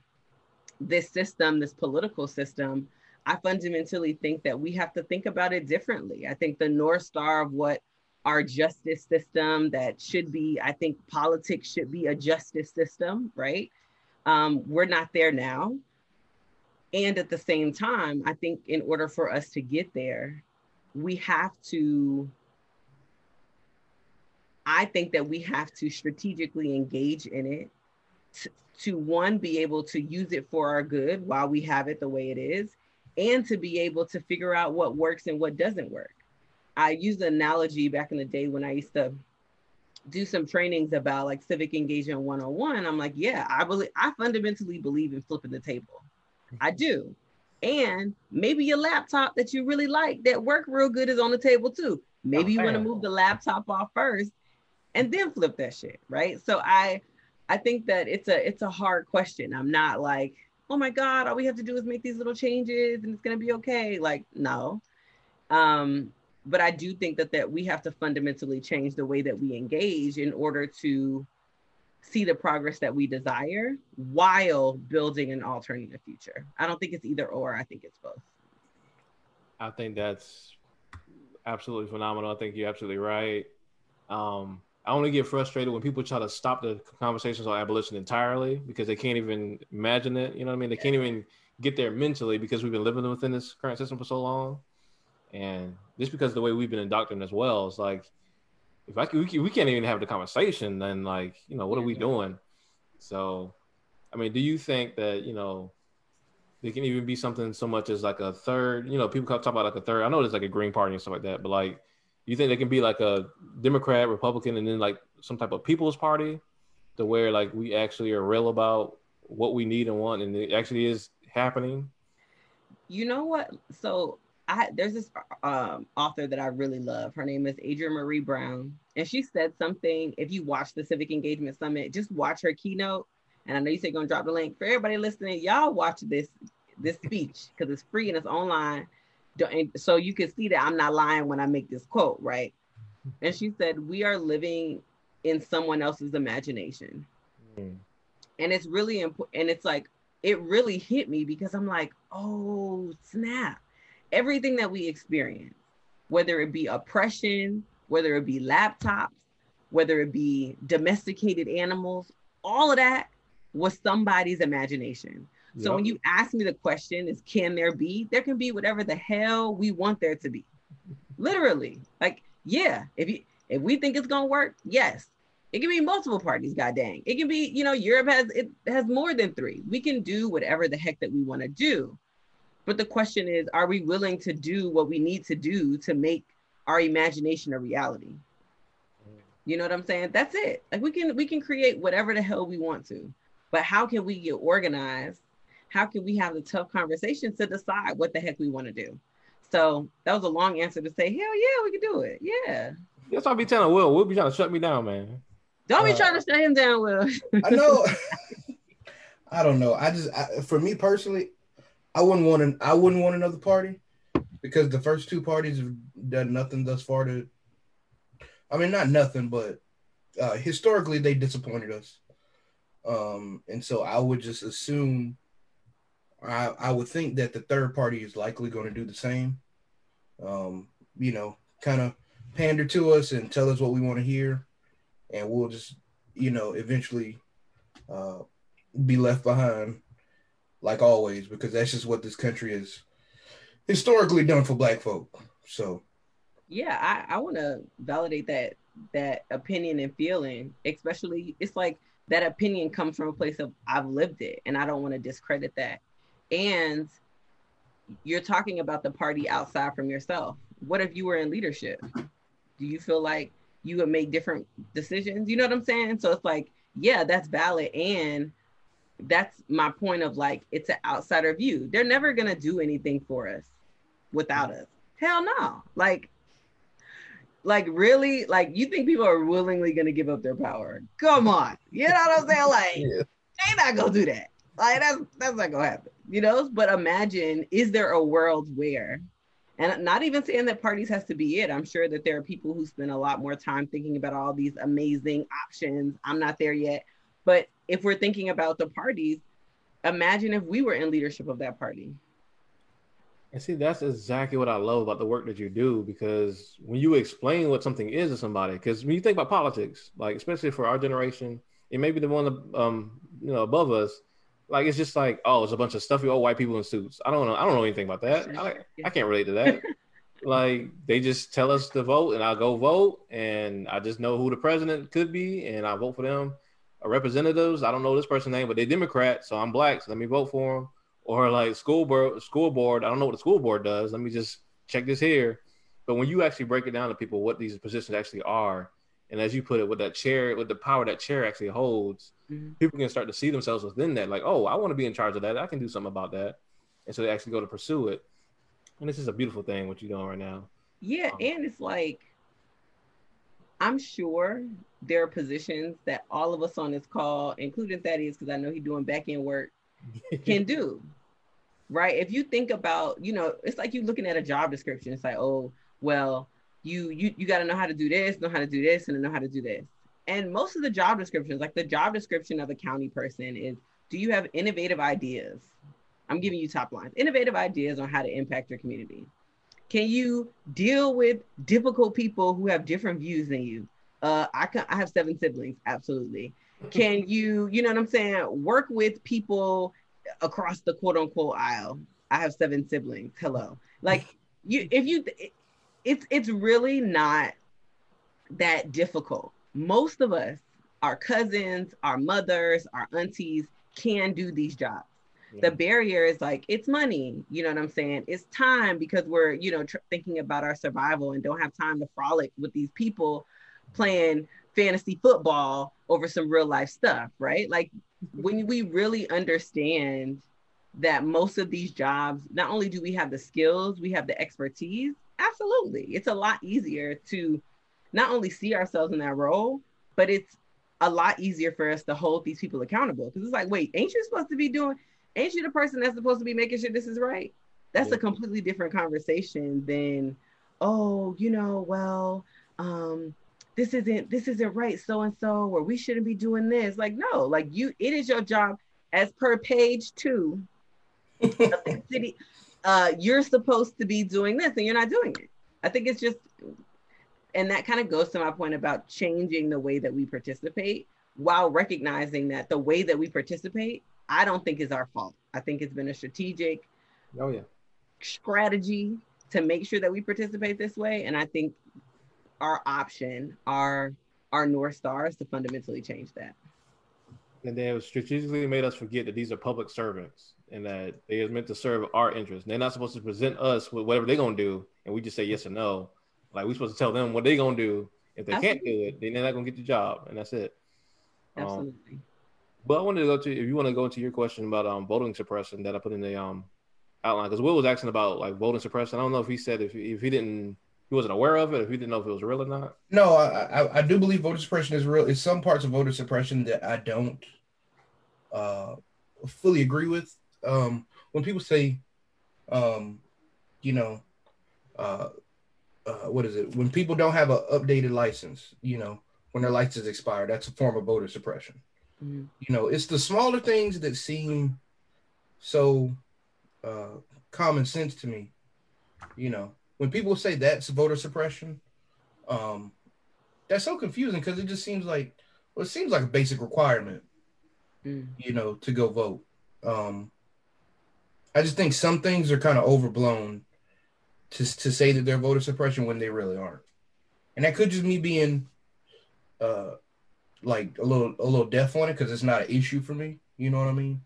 this system, this political system, I fundamentally think that we have to think about it differently. I think the North Star of what our justice system that should be, I think politics should be a justice system, right? Um, we're not there now. And at the same time, I think in order for us to get there, we have to, I think that we have to strategically engage in it to one, be able to use it for our good while we have it the way it is, and to be able to figure out what works and what doesn't work. I used the analogy back in the day when I used to do some trainings about like civic engagement 101 i'm like yeah i believe i fundamentally believe in flipping the table. I do. And maybe your laptop that you really like that work real good is on the table too. Maybe you want to move the laptop off first and then flip that shit right? So i i think that it's a it's a hard question. I'm not like oh my god all we have to do is make these little changes and it's going to be okay. Like no. Um but I do think that that we have to fundamentally change the way that we engage in order to see the progress that we desire while building an alternative future. I don't think it's either or. I think it's both. I think that's absolutely phenomenal. I think you're absolutely right. Um, I only get frustrated when people try to stop the conversations on abolition entirely because they can't even imagine it. You know what I mean? They can't even get there mentally because we've been living within this current system for so long. And just because the way we've been indoctrinated as well, it's like if I we, we can't even have the conversation, then like you know what are we doing? So, I mean, do you think that you know there can even be something so much as like a third? You know, people talk about like a third. I know there's like a Green Party and stuff like that, but like, you think there can be like a Democrat, Republican, and then like some type of People's Party, to where like we actually are real about what we need and want, and it actually is happening? You know what? So I there's this um, author that I really love. Her name is Adrienne Maree Brown, and she said something. If you watch the Civic Engagement Summit, just watch her keynote. And I know you said you're gonna drop the link for everybody listening. Y'all watch this this speech because it's free and it's online, so you can see that I'm not lying when I make this quote, right? And she said, "We are living in someone else's imagination," mm. and it's really important. And it's like it really hit me because I'm like, "Oh snap!" Everything that we experience, whether it be oppression, whether it be laptops, whether it be domesticated animals, all of that was somebody's imagination. Yep. So when you ask me the question is can there be? There can be whatever the hell we want there to be. Literally. Like, yeah, if you if we think it's gonna work, yes. It can be multiple parties, god dang. It can be, you know, Europe has it has more than three. We can do whatever the heck that we want to do. But the question is, are we willing to do what we need to do to make our imagination a reality? You know what I'm saying? That's it. Like we can we can create whatever the hell we want to. But how can we get organized? How can we have the tough conversations to decide what the heck we want to do? So that was a long answer to say, hell yeah, we can do it. Yeah. That's why I be telling Will. Will be trying to shut me down, man. Don't be uh, trying to shut him down, Will. I know. I don't know. I just, I, for me personally, I wouldn't want an I wouldn't want another party because the first two parties have done nothing thus far to. I mean, not nothing, but uh, historically they disappointed us, um, and so I would just assume. I I would think that the third party is likely going to do the same. Um, you know, kind of pander to us and tell us what we want to hear, and we'll just you know eventually uh, be left behind like always, because that's just what this country is historically done for black folk. So yeah, I, I want to validate that that opinion and feeling, especially it's like that opinion comes from a place of I've lived it and I don't want to discredit that. And you're talking about the party outside from yourself. What if you were in leadership? Do you feel like you would make different decisions? You know what I'm saying? So it's like, yeah, that's valid. And that's my point of like it's an outsider view. They're never gonna do anything for us without us. Hell no. Like like really? Like you think people are willingly gonna give up their power? Come on. You know what i'm saying? Like yeah. they not gonna do that. Like that's that's not gonna happen you know? But imagine is there a world where and not even saying that parties has to be it. I'm sure that there are people who spend a lot more time thinking about all these amazing options. I'm not there yet but if we're thinking about the parties, imagine if we were in leadership of that party. And see, that's exactly what I love about the work that you do because when you explain what something is to somebody, because when you think about politics, like especially for our generation, it may be the one um you know above us, like it's just like oh, it's a bunch of stuffy old white people in suits. I don't know, I don't know anything about that. I, I can't relate to that. like they just tell us to vote, and I go vote, and I just know who the president could be, and I vote for them representatives. I don't know this person's name, but they're Democrat, so I'm black, so let me vote for them. Or like school board, school board. I don't know what the school board does. Let me just check this here. But when you actually break it down to people, what these positions actually are, And as you put it, with that chair, with the power that chair actually holds, mm-hmm. people can start to see themselves within that. Like, oh, I want to be in charge of that. I can do something about that. And so they actually go to pursue it. And this is a beautiful thing what you're doing right now. Yeah, um, and it's like I'm sure there are positions that all of us on this call, including Thaddeus, because I know he's doing back end work, can do. Right. If you think about, you know, it's like you're looking at a job description. It's like, oh, well, you you you got to know how to do this, know how to do this, and know how to do this. And most of the job descriptions, like the job description of a county person, is do you have innovative ideas? I'm giving you top lines, innovative ideas on how to impact your community. Can you deal with difficult people who have different views than you? Uh, I can. I have seven siblings. Absolutely. Can you, you know what I'm saying? Work with people across the quote unquote aisle. I have seven siblings. Hello. Like you, if you, it's it's really not that difficult. Most of us, our cousins, our mothers, our aunties, can do these jobs. Yeah. The barrier is like it's money. You know what I'm saying? It's time because we're you know tr- thinking about our survival and don't have time to frolic with these people playing fantasy football over some real life stuff, right? Like when we really understand that most of these jobs, not only do we have the skills, we have the expertise, absolutely. It's a lot easier to not only see ourselves in that role, but it's a lot easier for us to hold these people accountable. Because it's like, wait, ain't you supposed to be doing, ain't you the person that's supposed to be making sure this is right? That's yeah. a completely different conversation than, oh, you know, well, um, this isn't this isn't right so and so or we shouldn't be doing this. Like no like you it is your job as per page two of the city uh you're supposed to be doing this and you're not doing it. I think it's just and that kind of goes to my point about changing the way that we participate while recognizing that the way that we participate i don't think is our fault. I think it's been a strategic oh yeah. strategy to make sure that we participate this way and i think our option, our our north stars to fundamentally change that. And they have strategically made us forget that these are public servants and that they are meant to serve our interests. And they're not supposed to present us with whatever they're gonna do, and we just say yes or no. Like we're supposed to tell them what they're gonna do. If they Absolutely. can't do it, then they're not gonna get the job, and that's it. Um, Absolutely. Um, but I wanted to go to if you want to go into your question about um voting suppression that I put in the um outline because Will was asking about like voting suppression. I don't know if he said if if he didn't he wasn't aware of it, if he didn't know if it was real or not? No, I, I, I do believe voter suppression is real. It's some parts of voter suppression that I don't uh, fully agree with. Um, when people say, um, you know, uh, uh, what is it? When people don't have an updated license, you know, when their license expired, that's a form of voter suppression. Mm-hmm. You know, it's the smaller things that seem so uh, common sense to me. You know, when people say that's voter suppression, um, that's so confusing because it just seems like well, it seems like a basic requirement, mm. you know, to go vote. Um, I just think some things are kind of overblown to to say that they're voter suppression when they really aren't, and that could just me being, uh, like a little a little deaf on it because it's not an issue for me. You know what I mean?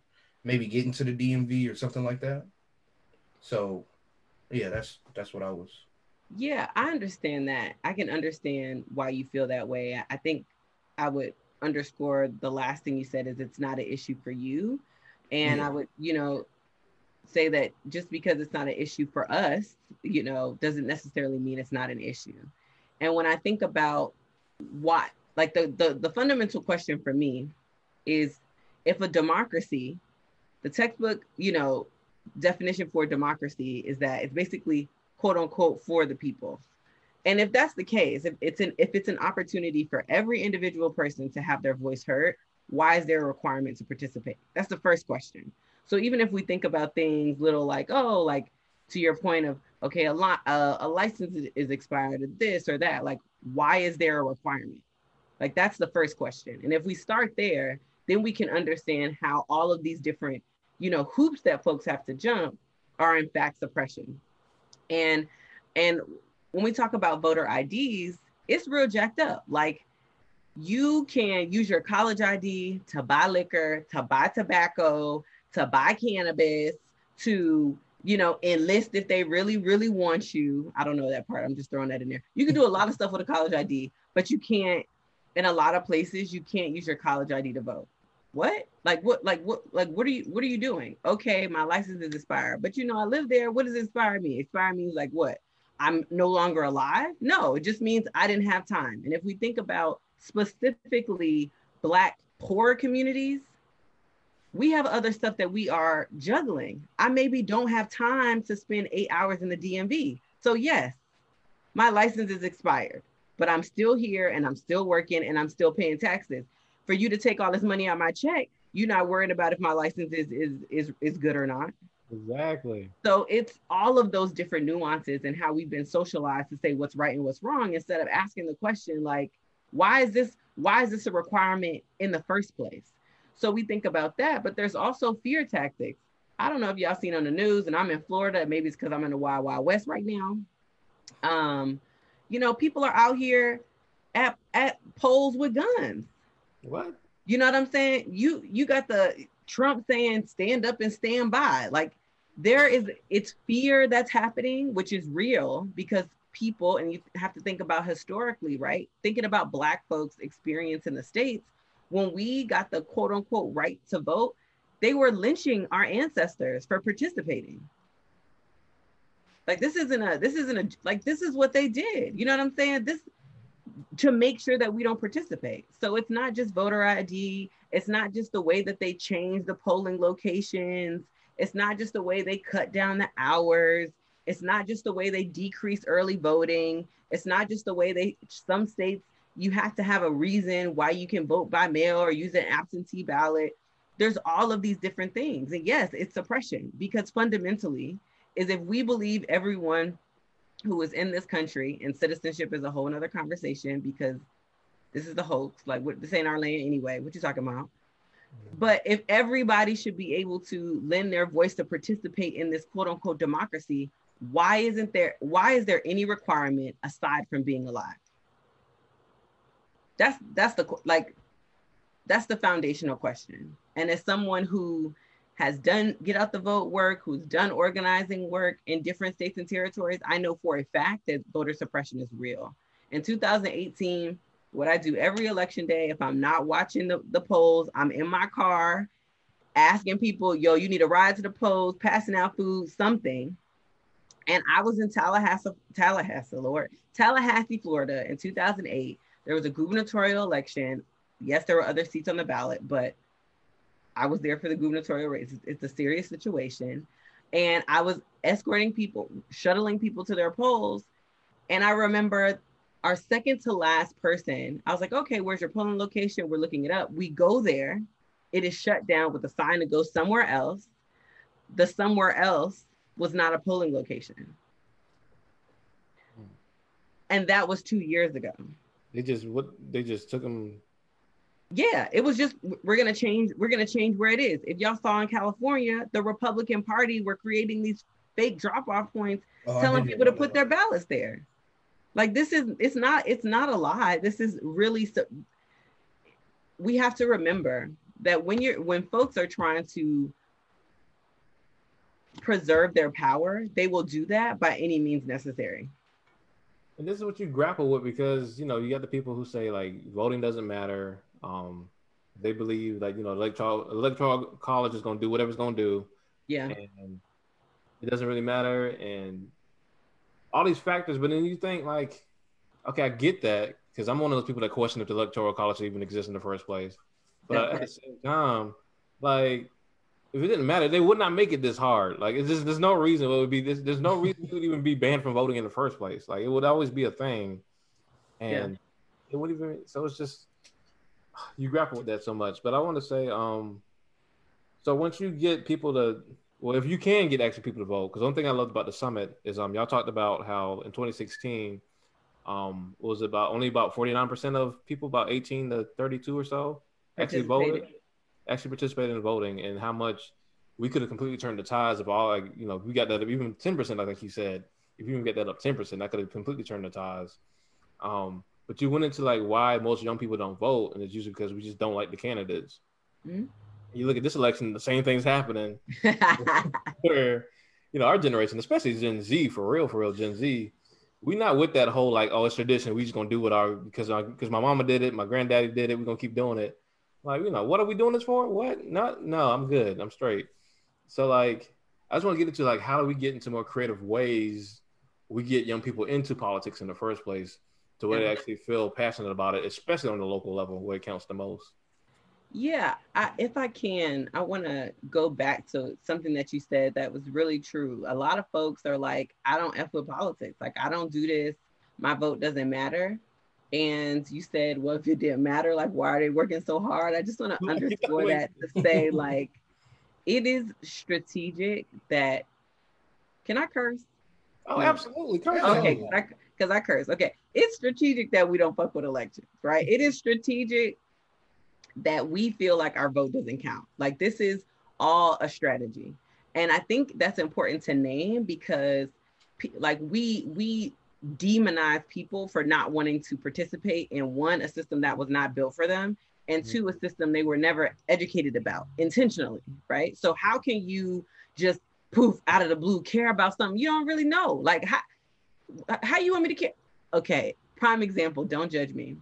Maybe getting to the DMV or something like that. So yeah, that's that's what I was. Yeah, I understand that. I can understand why you feel that way. I think I would underscore the last thing you said is it's not an issue for you. And I would, you know, say that just because it's not an issue for us, you know, doesn't necessarily mean it's not an issue. And when I think about what, like the the, the fundamental question for me is if a democracy, the textbook, you know, definition for democracy is that it's basically quote unquote for the people. And if that's the case, if it's an if it's an opportunity for every individual person to have their voice heard, why is there a requirement to participate? That's the first question. So even if we think about things little like, oh, like to your point of okay, a lot uh, a license is expired of this or that, like why is there a requirement? Like that's the first question. And if we start there, then we can understand how all of these different you know, hoops that folks have to jump are in fact suppression. And and when we talk about voter IDs, it's real jacked up. Like you can use your college ID to buy liquor, to buy tobacco, to buy cannabis, to you know, enlist if they really, really want you. I don't know that part. I'm just throwing that in there. You can do a lot of stuff with a college ID, but you can't in a lot of places you can't use your college ID to vote. What? Like what? Like what? Like what are you? What are you doing? Okay, my license is expired, but you know I live there. What does expire me? Expire means like what? I'm no longer alive? No, it just means I didn't have time. And if we think about specifically Black poor communities, we have other stuff that we are juggling. I maybe don't have time to spend eight hours in the DMV. So, yes, my license is expired, but I'm still here and I'm still working and I'm still paying taxes. For you to take all this money out my check, you're not worrying about if my license is is is, is good or not. Exactly. So it's all of those different nuances and how we've been socialized to say what's right and what's wrong instead of asking the question like, why is this why is this a requirement in the first place? So we think about that, but there's also fear tactics. I don't know if y'all seen on the news, and I'm in Florida. Maybe it's because I'm in the Wild Wild West right now. Um, you know, people are out here at at polls with guns. What? You know what I'm saying? You you got the Trump saying stand up and stand by. Like there is it's fear that's happening, which is real because people, and you have to think about historically, right? Thinking about black folks' experience in the States, when we got the quote unquote right to vote, they were lynching our ancestors for participating. Like this isn't a this isn't a like this is what they did. You know what I'm saying? This to make sure that we don't participate. So it's not just voter ID, it's not just the way that they change the polling locations, it's not just the way they cut down the hours, it's not just the way they decrease early voting, it's not just the way they some states you have to have a reason why you can vote by mail or use an absentee ballot. There's all of these different things. And yes, it's suppression because fundamentally is if we believe everyone who is in this country and citizenship is a whole nother conversation because this is the hoax, like what this ain't our land anyway, what you talking about? Mm-hmm. But if everybody should be able to lend their voice to participate in this quote unquote democracy, why isn't there why is there any requirement aside from being alive? That's that's the like that's the foundational question. And as someone who has done get out the vote work, who's done organizing work in different states and territories, I know for a fact that voter suppression is real. In 2018, what I do every election day, if I'm not watching the, the polls, I'm in my car asking people, yo, you need a ride to the polls, passing out food, something. And I was in Tallahassee, Tallahassee, Lord, Tallahassee, Florida in 2008. There was a gubernatorial election. Yes, there were other seats on the ballot, but I was there for the gubernatorial race. It's a serious situation. And I was escorting people, shuttling people to their polls. And I remember our second to last person, I was like, okay, where's your polling location? We're looking it up. We go there. It is shut down with a sign to go somewhere else. The somewhere else was not a polling location. Hmm. And that was two years ago. They just what they just took them yeah, it was just we're gonna change. We're gonna change where it is. If y'all saw in California, the Republican Party were creating these fake drop-off points, oh, telling people to put their ballots there. Like this is it's not it's not a lie. This is really so. We have to remember that when you're when folks are trying to preserve their power, they will do that by any means necessary. And this is what you grapple with because you know you got the people who say like voting doesn't matter um, they believe that you know electoral electoral college is going to do whatever it's going to do. Yeah. And it doesn't really matter, and all these factors. But then you think like, okay, I get that because I'm one of those people that question if the electoral college even exists in the first place. But at the same time, like if it didn't matter, they would not make it this hard. Like it's just there's no reason it would be this. There's no reason it would even be banned from voting in the first place. Like it would always be a thing, and yeah. it would even. So it's just you grapple with that so much. But I want to say, um, so once you get people to, well, if you can get actually people to vote, because one thing I loved about the summit is, um, y'all talked about how in 2016, um, was about only about 49% of people, about 18 to 32 or so, actually voted, actually participated in voting, and how much we could have completely turned the tides of all, like, you know, we got that up even 10%, I think he said, if you even get that up 10%, that could have completely turned the tides. Um, but you went into like why most young people don't vote, and it's usually because we just don't like the candidates. Mm-hmm. You look at this election, the same thing's happening. where, you know, our generation, especially Gen Z, for real, for real, Gen Z, we're not with that whole like, oh, it's tradition. We just gonna do what our because because my mama did it, my granddaddy did it. We're gonna keep doing it. Like, you know, what are we doing this for? What? Not no, I'm good. I'm straight. So like, I just want to get into like how do we get into more creative ways we get young people into politics in the first place to where they actually feel passionate about it, especially on the local level where it counts the most. Yeah, I, if I can, I want to go back to something that you said that was really true. A lot of folks are like, I don't F with politics. Like, I don't do this. My vote doesn't matter. And you said, well, if it didn't matter, like, why are they working so hard? I just want to underscore that to say, like, it is strategic that, can I curse? Oh, absolutely. Curse. Okay, because I, I curse. Okay. It's strategic that we don't fuck with elections, right? It is strategic that we feel like our vote doesn't count. Like this is all a strategy. And I think that's important to name because like we we demonize people for not wanting to participate in one a system that was not built for them and mm-hmm. two a system they were never educated about intentionally, right? So how can you just poof out of the blue care about something you don't really know? Like how how you want me to care? Okay, prime example, don't judge me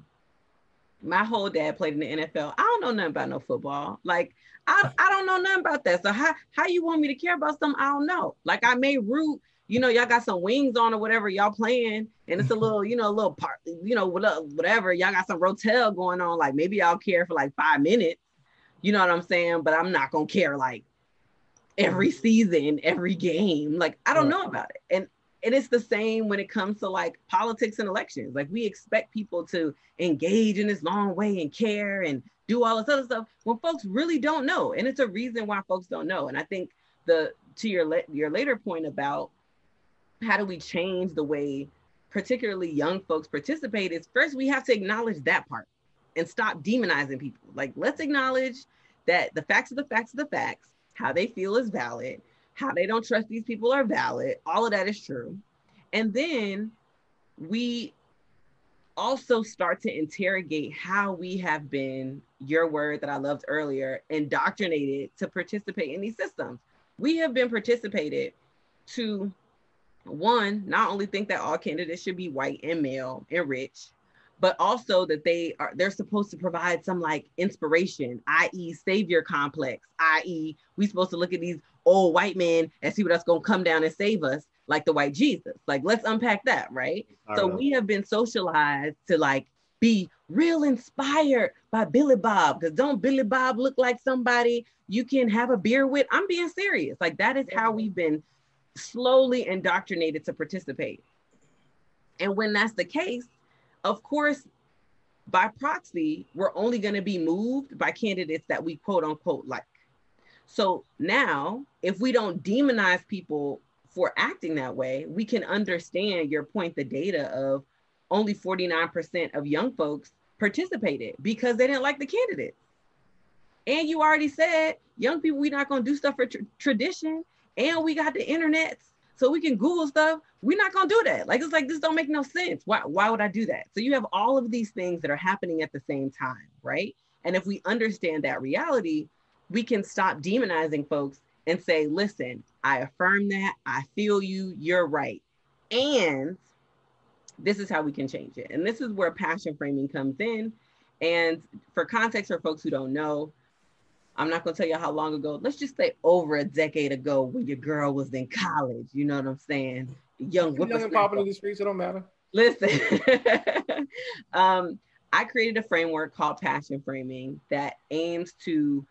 my whole dad played in the NFL. I don't know nothing about no football. Like I, I don't know nothing about that. So how how you want me to care about something I don't know? Like I may root, you know, y'all got some wings on or whatever y'all playing, and it's a little, you know, a little part, you know, whatever. Y'all got some rotel going on. Like maybe I'll care for like five minutes. You know what I'm saying? But I'm not gonna care like every season, every game. Like I don't know about it. And and it's the same when it comes to like politics and elections. Like we expect people to engage in this long way and care and do all this other stuff when folks really don't know. And it's a reason why folks don't know. And I think the to your your later point about how do we change the way particularly young folks participate is first we have to acknowledge that part and stop demonizing people. Like let's acknowledge that the facts are the facts are the facts, how they feel is valid how they don't trust these people are valid. All of that is true. And then we also start to interrogate how we have been, your word that I loved earlier, indoctrinated to participate in these systems. We have been participated to one, not only think that all candidates should be white and male and rich, but also that they are they're supposed to provide some like inspiration, i.e., savior complex, i.e., we're supposed to look at these old white men and see what's gonna come down and save us, like the white Jesus. Like, let's unpack that, right? so know. we have been socialized to like be real inspired by Billy Bob. Because don't Billy Bob look like somebody you can have a beer with? I'm being serious. Like that is how we've been slowly indoctrinated to participate. And when that's the case, of course, by proxy, we're only going to be moved by candidates that we quote unquote like. So now, if we don't demonize people for acting that way, we can understand your point, the data of only 49% of young folks participated because they didn't like the candidates. And you already said, young people, we're not going to do stuff for tr- tradition. And we got the internet so we can Google stuff. We're not gonna do that. Like it's like this don't make no sense. Why why would I do that? So you have all of these things that are happening at the same time, right? And if we understand that reality, we can stop demonizing folks and say, listen, I affirm that, I feel you, you're right. And this is how we can change it. And this is where passion framing comes in. And for context for folks who don't know, I'm not gonna tell you how long ago. Let's just say over a decade ago, when your girl was in college. You know what I'm saying? Young, young and popping in the streets. It don't matter. Listen, um, I created a framework called Passion Framing that aims to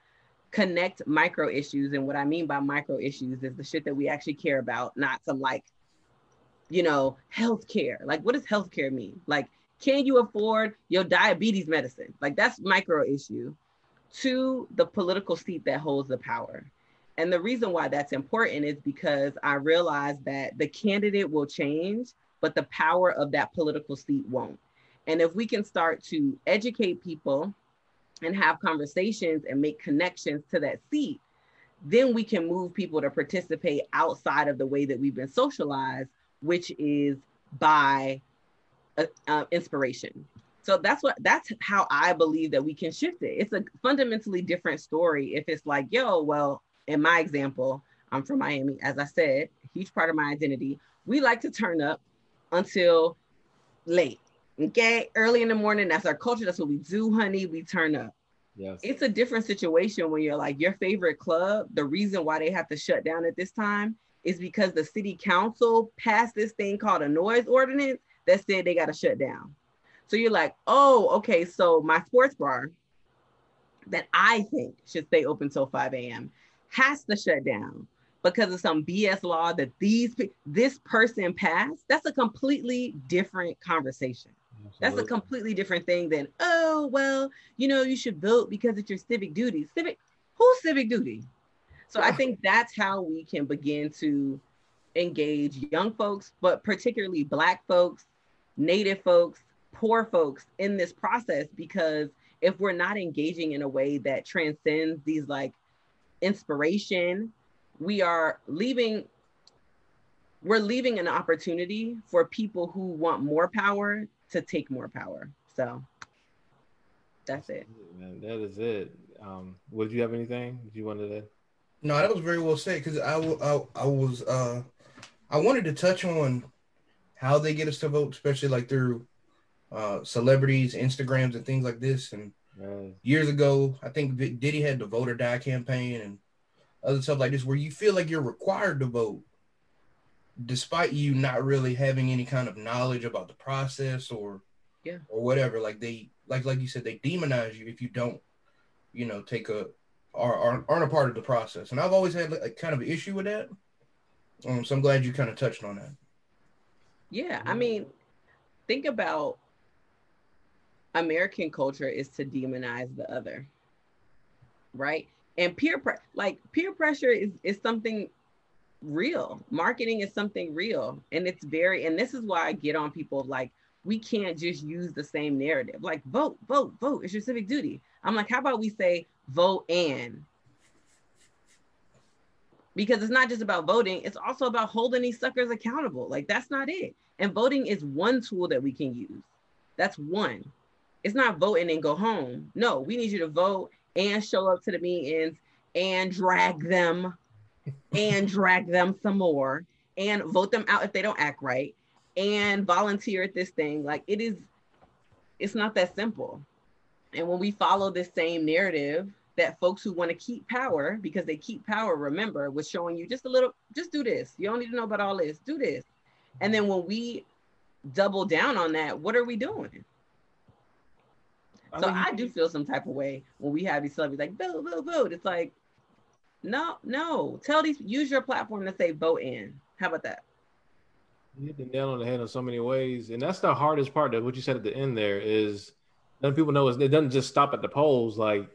connect micro issues. And what I mean by micro issues is the shit that we actually care about, not some like, you know, healthcare. Like, what does healthcare mean? Like, can you afford your diabetes medicine? Like, that's micro issue to the political seat that holds the power. And the reason why that's important is because I realize that the candidate will change, but the power of that political seat won't. And if we can start to educate people and have conversations and make connections to that seat, then we can move people to participate outside of the way that we've been socialized, which is by uh, uh, inspiration. So that's what that's how I believe that we can shift it. It's a fundamentally different story if it's like, yo, well, in my example, I'm from Miami, as I said, huge part of my identity. We like to turn up until late. Okay, early in the morning. That's our culture. That's what we do, honey. We turn up. Yes. It's a different situation when you're like your favorite club. The reason why they have to shut down at this time is because the city council passed this thing called a noise ordinance that said they got to shut down. So you're like, oh, okay. So my sports bar that I think should stay open till 5 a.m. has to shut down because of some BS law that these this person passed. That's a completely different conversation. Absolutely. That's a completely different thing than oh well, you know, you should vote because it's your civic duty. Civic, who's civic duty? So I think that's how we can begin to engage young folks, but particularly Black folks, Native folks, poor folks in this process because if we're not engaging in a way that transcends these like inspiration, we are leaving we're leaving an opportunity for people who want more power to take more power. So that's it. Man, that is it. Um, would you have anything you wanted to? No, that was very well said because I, I, I was uh, I wanted to touch on how they get us to vote, especially like through uh, celebrities, Instagrams, and things like this. And years ago, I think Diddy had the Vote or Die campaign and other stuff like this, where you feel like you're required to vote, despite you not really having any kind of knowledge about the process or yeah or whatever. Like they like like you said, they demonize you if you don't, you know, take a are aren't, aren't a part of the process. And I've always had a kind of issue with that. Um, so I'm glad you kind of touched on that. Yeah, I mean, think about American culture is to demonize the other, right? And peer pre- like peer pressure is is something real. Marketing is something real, and it's very. And this is why I get on people like we can't just use the same narrative. Like vote, vote, vote. It's your civic duty. I'm like, how about we say vote and because it's not just about voting, it's also about holding these suckers accountable. Like that's not it. And voting is one tool that we can use. That's one. It's not voting and go home. No, we need you to vote and show up to the meetings and drag them and drag them some more and vote them out if they don't act right and volunteer at this thing. Like it is, it's not that simple. And when we follow this same narrative that folks who want to keep power, because they keep power, remember, was showing you just a little, just do this. You don't need to know about all this, do this. And then when we double down on that, what are we doing? I so mean, I do feel some type of way when we have these celebrities like vote, vote, vote. It's like, no, no. Tell these use your platform to say vote in. How about that? You hit the nail on the head in so many ways, and that's the hardest part. That what you said at the end there is, letting people know is it doesn't just stop at the polls. Like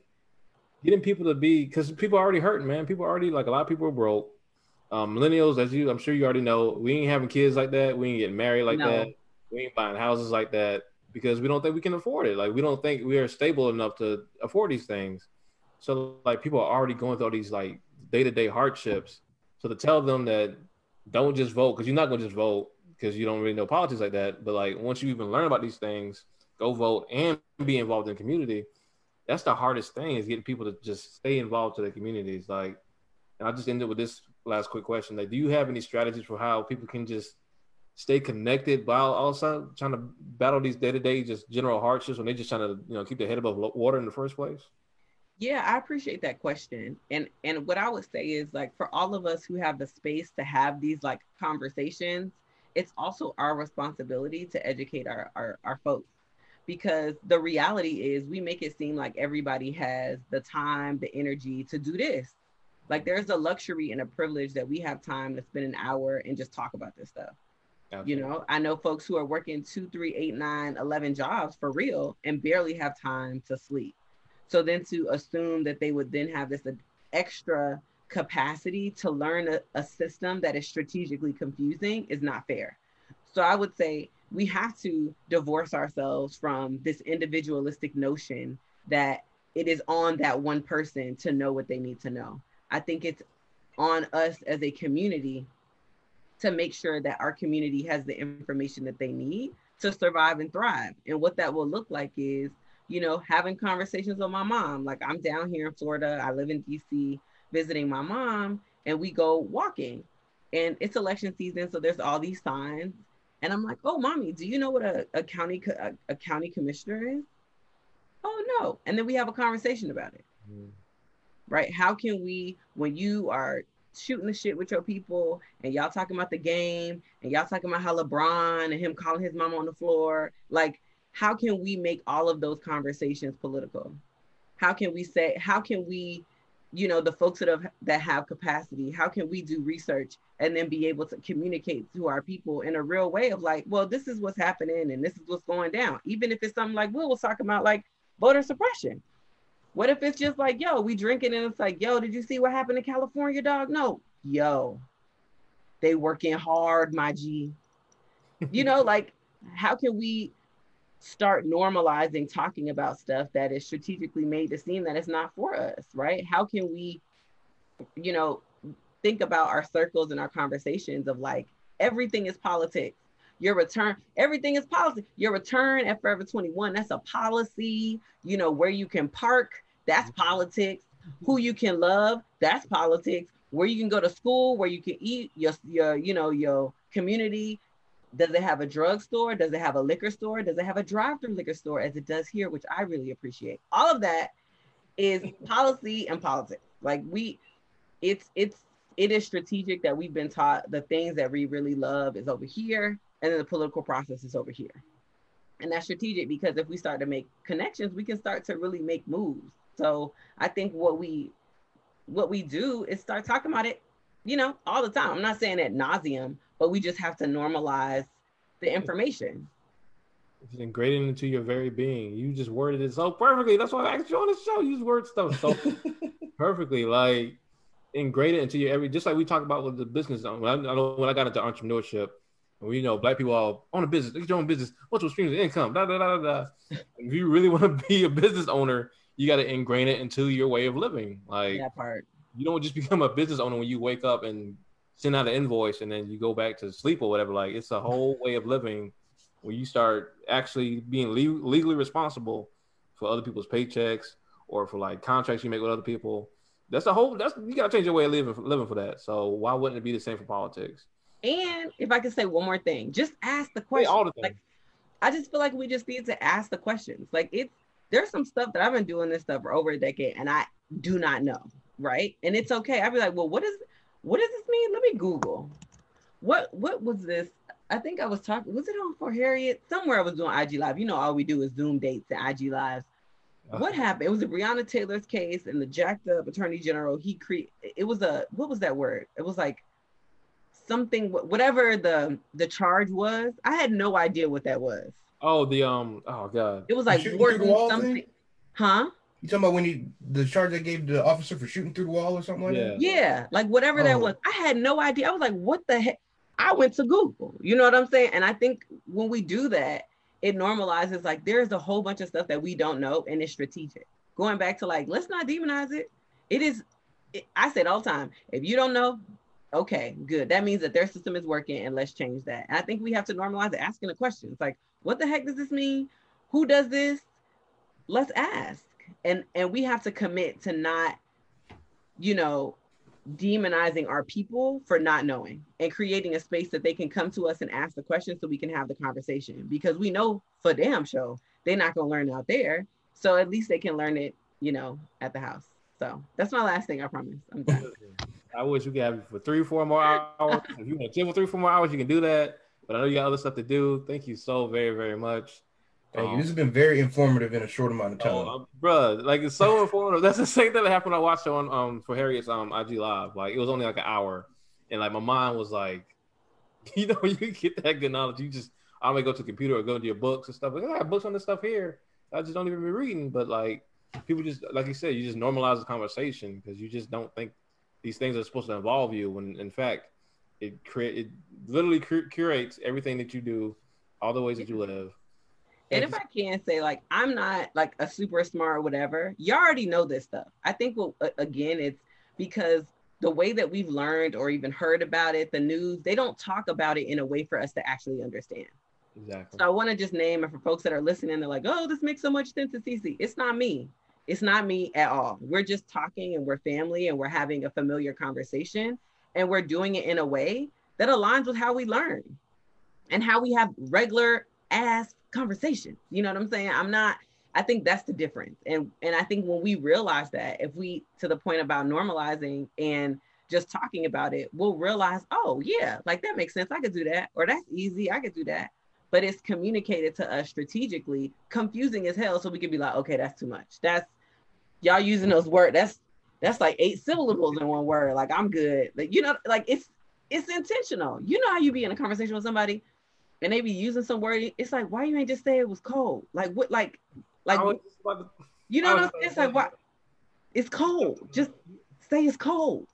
getting people to be because people are already hurting, man. People are already like a lot of people are broke. Um, millennials, as you, I'm sure you already know, we ain't having kids like that. We ain't getting married like no. that. We ain't buying houses like that because we don't think we can afford it. Like we don't think we are stable enough to afford these things. So like people are already going through all these like day to day hardships. So to tell them that don't just vote because you're not going to just vote because you don't really know politics like that. But like once you even learn about these things, go vote and be involved in the community. That's the hardest thing is getting people to just stay involved to their communities. Like, and I just ended with this last quick question. Like, do you have any strategies for how people can just stay connected while also trying to battle these day to day just general hardships when they're just trying to you know keep their head above water in the first place? Yeah, I appreciate that question. And and what I would say is like for all of us who have the space to have these like conversations, it's also our responsibility to educate our our, our folks because the reality is we make it seem like everybody has the time, the energy to do this. Like there's a luxury and a privilege that we have time to spend an hour and just talk about this stuff. Absolutely. You know, I know folks who are working two, three, eight, nine, eleven jobs for real and barely have time to sleep. So then to assume that they would then have this extra capacity to learn a, a system that is strategically confusing is not fair. So I would say we have to divorce ourselves from this individualistic notion that it is on that one person to know what they need to know. I think it's on us as a community to make sure that our community has the information that they need to survive and thrive. And what that will look like is, you know, having conversations with my mom. Like I'm down here in Florida, I live in DC visiting my mom, and we go walking. And it's election season, so there's all these signs. And I'm like, oh, mommy, do you know what a, a county a, a, county commissioner is? Oh no. And then we have a conversation about it. Mm. Right? How can we, when you are shooting the shit with your people and y'all talking about the game and y'all talking about how LeBron and him calling his mom on the floor, like how can we make all of those conversations political? How can we say, how can we you know the folks that have that have capacity how can we do research and then be able to communicate to our people in a real way of like well this is what's happening and this is what's going down. Even if it's something like will was talking about like voter suppression. What if it's just like yo we drinking and it's like yo did you see what happened in california dog? No. Yo they working hard my g. You know like how can we start normalizing talking about stuff that is strategically made to seem that it's not for us, right? How can we, you know, think about our circles and our conversations of like everything is politics. Your return, everything is policy. Your return at Forever 21, that's a policy. You know, where you can park, that's mm-hmm. politics. Mm-hmm. Who you can love, that's politics. Where you can go to school, where you can eat, your your, you know, your community, does it have a drugstore? Does it have a liquor store? Does it have a drive-through liquor store as it does here, which I really appreciate? All of that is policy and politics. Like we, it's it's it is strategic that we've been taught the things that we really love is over here, and then the political process is over here. And that's strategic because if we start to make connections, we can start to really make moves. So I think what we what we do is start talking about it, you know, all the time. I'm not saying at nauseum, but we just have to normalize the information. It's ingrained into your very being. You just worded it so perfectly. That's why I asked you on the show. You just word stuff so perfectly. Like ingrained into your every just like we talk about with the business. When I, know when I got into entrepreneurship, and we know black people all own a business, get your own business, multiple streams of income, da da da da. if you really want to be a business owner, you got to ingrain it into your way of living. Like that part. You don't just become a business owner when you wake up and send out an invoice and then you go back to sleep or whatever. Like it's a whole way of living where you start actually being le- legally responsible for other people's paychecks or for like contracts you make with other people. That's a whole. That's you gotta change your way of living for, living for that. So why wouldn't it be the same for politics? And if I could say one more thing, just ask the question. all the things. Like, I just feel like we just need to ask the questions. Like it's there's some stuff that I've been doing this stuff for over a decade and I do not know, right? And it's okay. I'd be like, well, what is what does this mean? Let me Google. What what was this? I think I was talking. Was it on for Harriet? Somewhere I was doing IG live. You know, all we do is Zoom dates and IG lives. Uh-huh. What happened? It was a Breonna Taylor's case, and the jacked up Attorney General. He cre. It was a what was that word? It was like something. Whatever the the charge was, I had no idea what that was. Oh, the um. Oh God. It was like something. Thing? Huh? You talking about when he the charge they gave the officer for shooting through the wall or something like yeah. that? Yeah, like whatever oh. that was. I had no idea. I was like, what the heck? I went to Google. You know what I'm saying? And I think when we do that, it normalizes like there's a whole bunch of stuff that we don't know and it's strategic. Going back to like, let's not demonize it. It is, it, I said all the time, if you don't know, okay, good. That means that their system is working and let's change that. And I think we have to normalize asking the questions like, what the heck does this mean? Who does this? Let's ask and and we have to commit to not you know demonizing our people for not knowing and creating a space that they can come to us and ask the questions so we can have the conversation because we know for damn show they're not going to learn out there. So at least they can learn it you know at the house. So that's my last thing i promise. I'm done. I wish we could have for three four more hours. If you want to chill for three four more hours you can do that. But i know you got other stuff to do. Thank you so very very much Thank um, you. This has been very informative in a short amount of time, oh, bro. Like it's so informative. That's the same thing that happened. When I watched it on um for Harriet's um IG live. Like it was only like an hour, and like my mind was like, you know, you get that good knowledge. You just I may go to the computer or go into your books and stuff. Like I have books on this stuff here. I just don't even be reading. But like people just like you said, you just normalize the conversation because you just don't think these things are supposed to involve you. When in fact, it create it literally curates everything that you do, all the ways that you live and if I can say, like, I'm not like a super smart or whatever, you already know this stuff. I think, well, again, it's because the way that we've learned or even heard about it, the news, they don't talk about it in a way for us to actually understand. Exactly. So I want to just name it for folks that are listening. They're like, oh, this makes so much sense to Cece. It's not me. It's not me at all. We're just talking and we're family and we're having a familiar conversation and we're doing it in a way that aligns with how we learn and how we have regular ass conversation. You know what I'm saying? I'm not I think that's the difference. And and I think when we realize that, if we to the point about normalizing and just talking about it, we'll realize, oh yeah, like that makes sense. I could do that, or that's easy. I could do that. But it's communicated to us strategically, confusing as hell. So we could be like, okay, that's too much. That's y'all using those words. That's that's like eight syllables in one word. Like I'm good. Like you know, like it's it's intentional. You know how you be in a conversation with somebody and they be using some word. It's like, why you ain't just say it was cold? Like what? Like like you know, what I'm saying? it's like what? It's cold. Just say it's cold.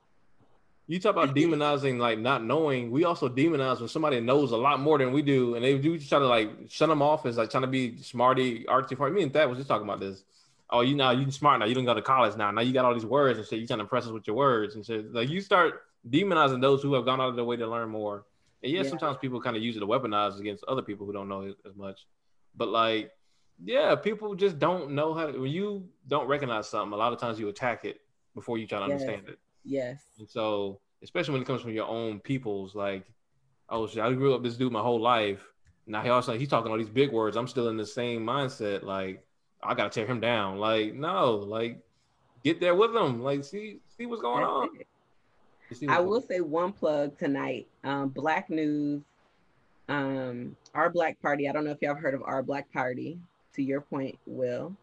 You talk about demonizing like not knowing. We also demonize when somebody knows a lot more than we do, and they do try to like shut them off as like trying to be smarty, artsy. For me and Thad was just talking about this. Oh, you know, you smart now. You don't go to college now. Now you got all these words and shit. You trying to impress us with your words and shit. Like you start demonizing those who have gone out of their way to learn more. And yes, yeah. sometimes people kind of use it to weaponize against other people who don't know as much. But like, yeah, people just don't know how. To, when you don't recognize something, a lot of times you attack it before you try to yes. understand it. Yes. And so, especially when it comes from your own peoples, like, oh shit, I grew up this dude my whole life. Now he also he's talking all these big words. I'm still in the same mindset. Like, I gotta tear him down. Like, no, like, get there with him. Like, see see what's going on. I will say one plug tonight. Um, Black News, um, our Black Party. I don't know if y'all have heard of our Black Party. To your point, Will,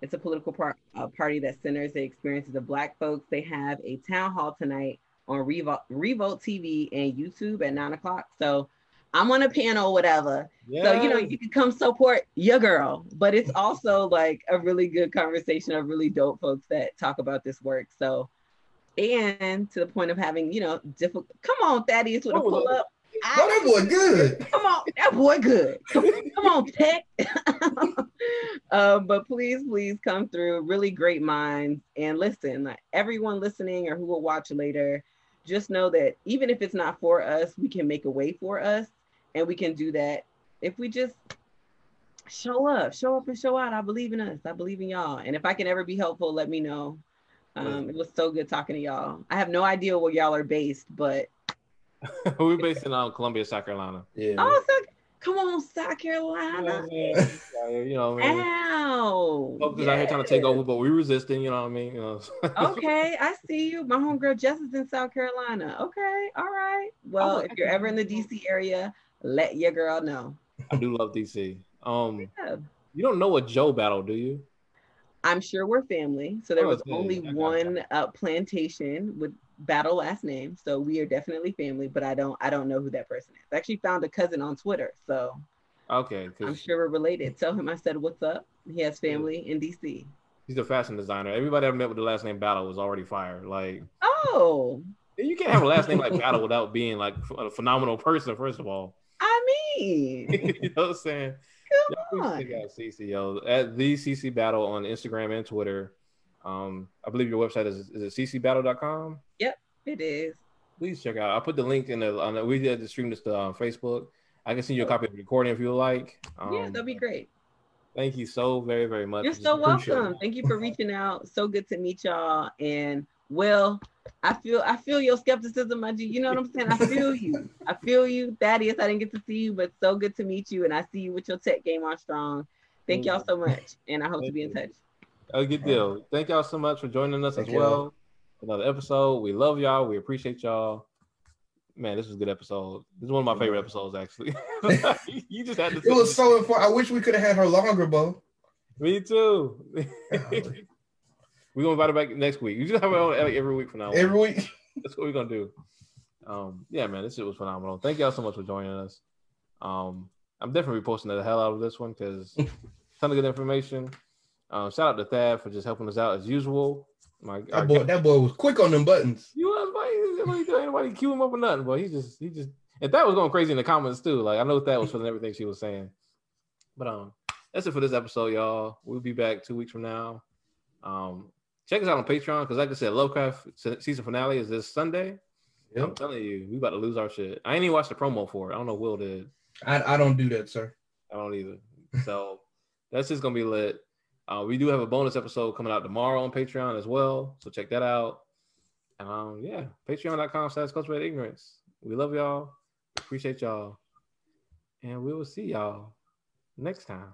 it's a political par- a party that centers the experiences of Black folks. They have a town hall tonight on Revolt, Revolt TV and YouTube at nine o'clock. So I'm on a panel, whatever. Yes. So you know you can come support your girl, but it's also like a really good conversation of really dope folks that talk about this work. So and to the point of having, you know, difficult. Come on, Thaddeus with a pull up. Oh, that boy good. Come on, that boy good. Come on, Tech. um, but please, please come through. Really great minds. And listen, like everyone listening or who will watch later, just know that even if it's not for us, we can make a way for us. And we can do that if we just show up, show up and show out. I believe in us. I believe in y'all. And if I can ever be helpful, let me know. Um, it was so good talking to y'all. I have no idea where y'all are based, but we're based in um, Columbia, South Carolina. Yeah. Oh, so, come on, South Carolina. Yeah, you know, man. Ow. Folks yes. out here trying to take over, but we're resisting. You know what I mean? You know. okay, I see you. My homegirl Jess is in South Carolina. Okay, all right. Well, oh, if you're ever in the DC area, let your girl know. I do love DC. Um, yeah. you don't know a Joe battle, do you? I'm sure we're family. So there oh, was only one uh, plantation with battle last name. So we are definitely family, but I don't I don't know who that person is. I actually found a cousin on Twitter. So okay, I'm sure we're related. Tell him I said what's up. He has family yeah. in DC. He's a fashion designer. Everybody I've met with the last name Battle was already fired. Like oh, you can't have a last name like Battle without being like a phenomenal person. First of all, I mean, you know what I'm saying. On. Check out Cece, yo. At the Cece Battle on Instagram and Twitter. Um, I believe your website is is it ccbattle.com? Yep, it is. Please check out. I'll put the link in the on the, we did to stream this to um, Facebook. I can send you a copy of the recording if you like. Um, yeah, that'd be great. Thank you so very, very much. You're so welcome. Thank you for reaching out. So good to meet y'all. And Will, I feel I feel your skepticism, my G. You know what I'm saying? I feel you. I feel you. Thaddeus, I didn't get to see you, but so good to meet you. And I see you with your tech game on strong. Thank mm. y'all so much. And I hope Thank to be in touch. A good deal. Thank y'all so much for joining us Thank as well. Another episode. We love y'all. We appreciate y'all. Man, this was a good episode. This is one of my favorite episodes, actually. you just had to. It was so important. I wish we could have had her longer, Bo. Me too. We're gonna invite her back next week. You just have her on every week from now. Every week. That's what we're gonna do. Um, yeah, man, this shit was phenomenal. Thank y'all so much for joining us. Um, I'm definitely posting the hell out of this one because ton of good information. Um, shout out to Thad for just helping us out as usual. My that boy, that boy was quick on them buttons. You was, boy, anybody cue him up or nothing, but he just, he just, and that was going crazy in the comments too. Like I know that was feeling everything she was saying. But um, that's it for this episode, y'all. We'll be back two weeks from now. Um, check us out on Patreon because, like I said, Lovecraft season finale is this Sunday. Yep. I'm telling you, we about to lose our shit. I ain't even watched the promo for it. I don't know Will did. I, I don't do that, sir. I don't either. So that's just gonna be lit. Uh, we do have a bonus episode coming out tomorrow on Patreon as well. So check that out. Um, yeah, patreon.com slash cultivated ignorance. We love y'all. Appreciate y'all. And we will see y'all next time.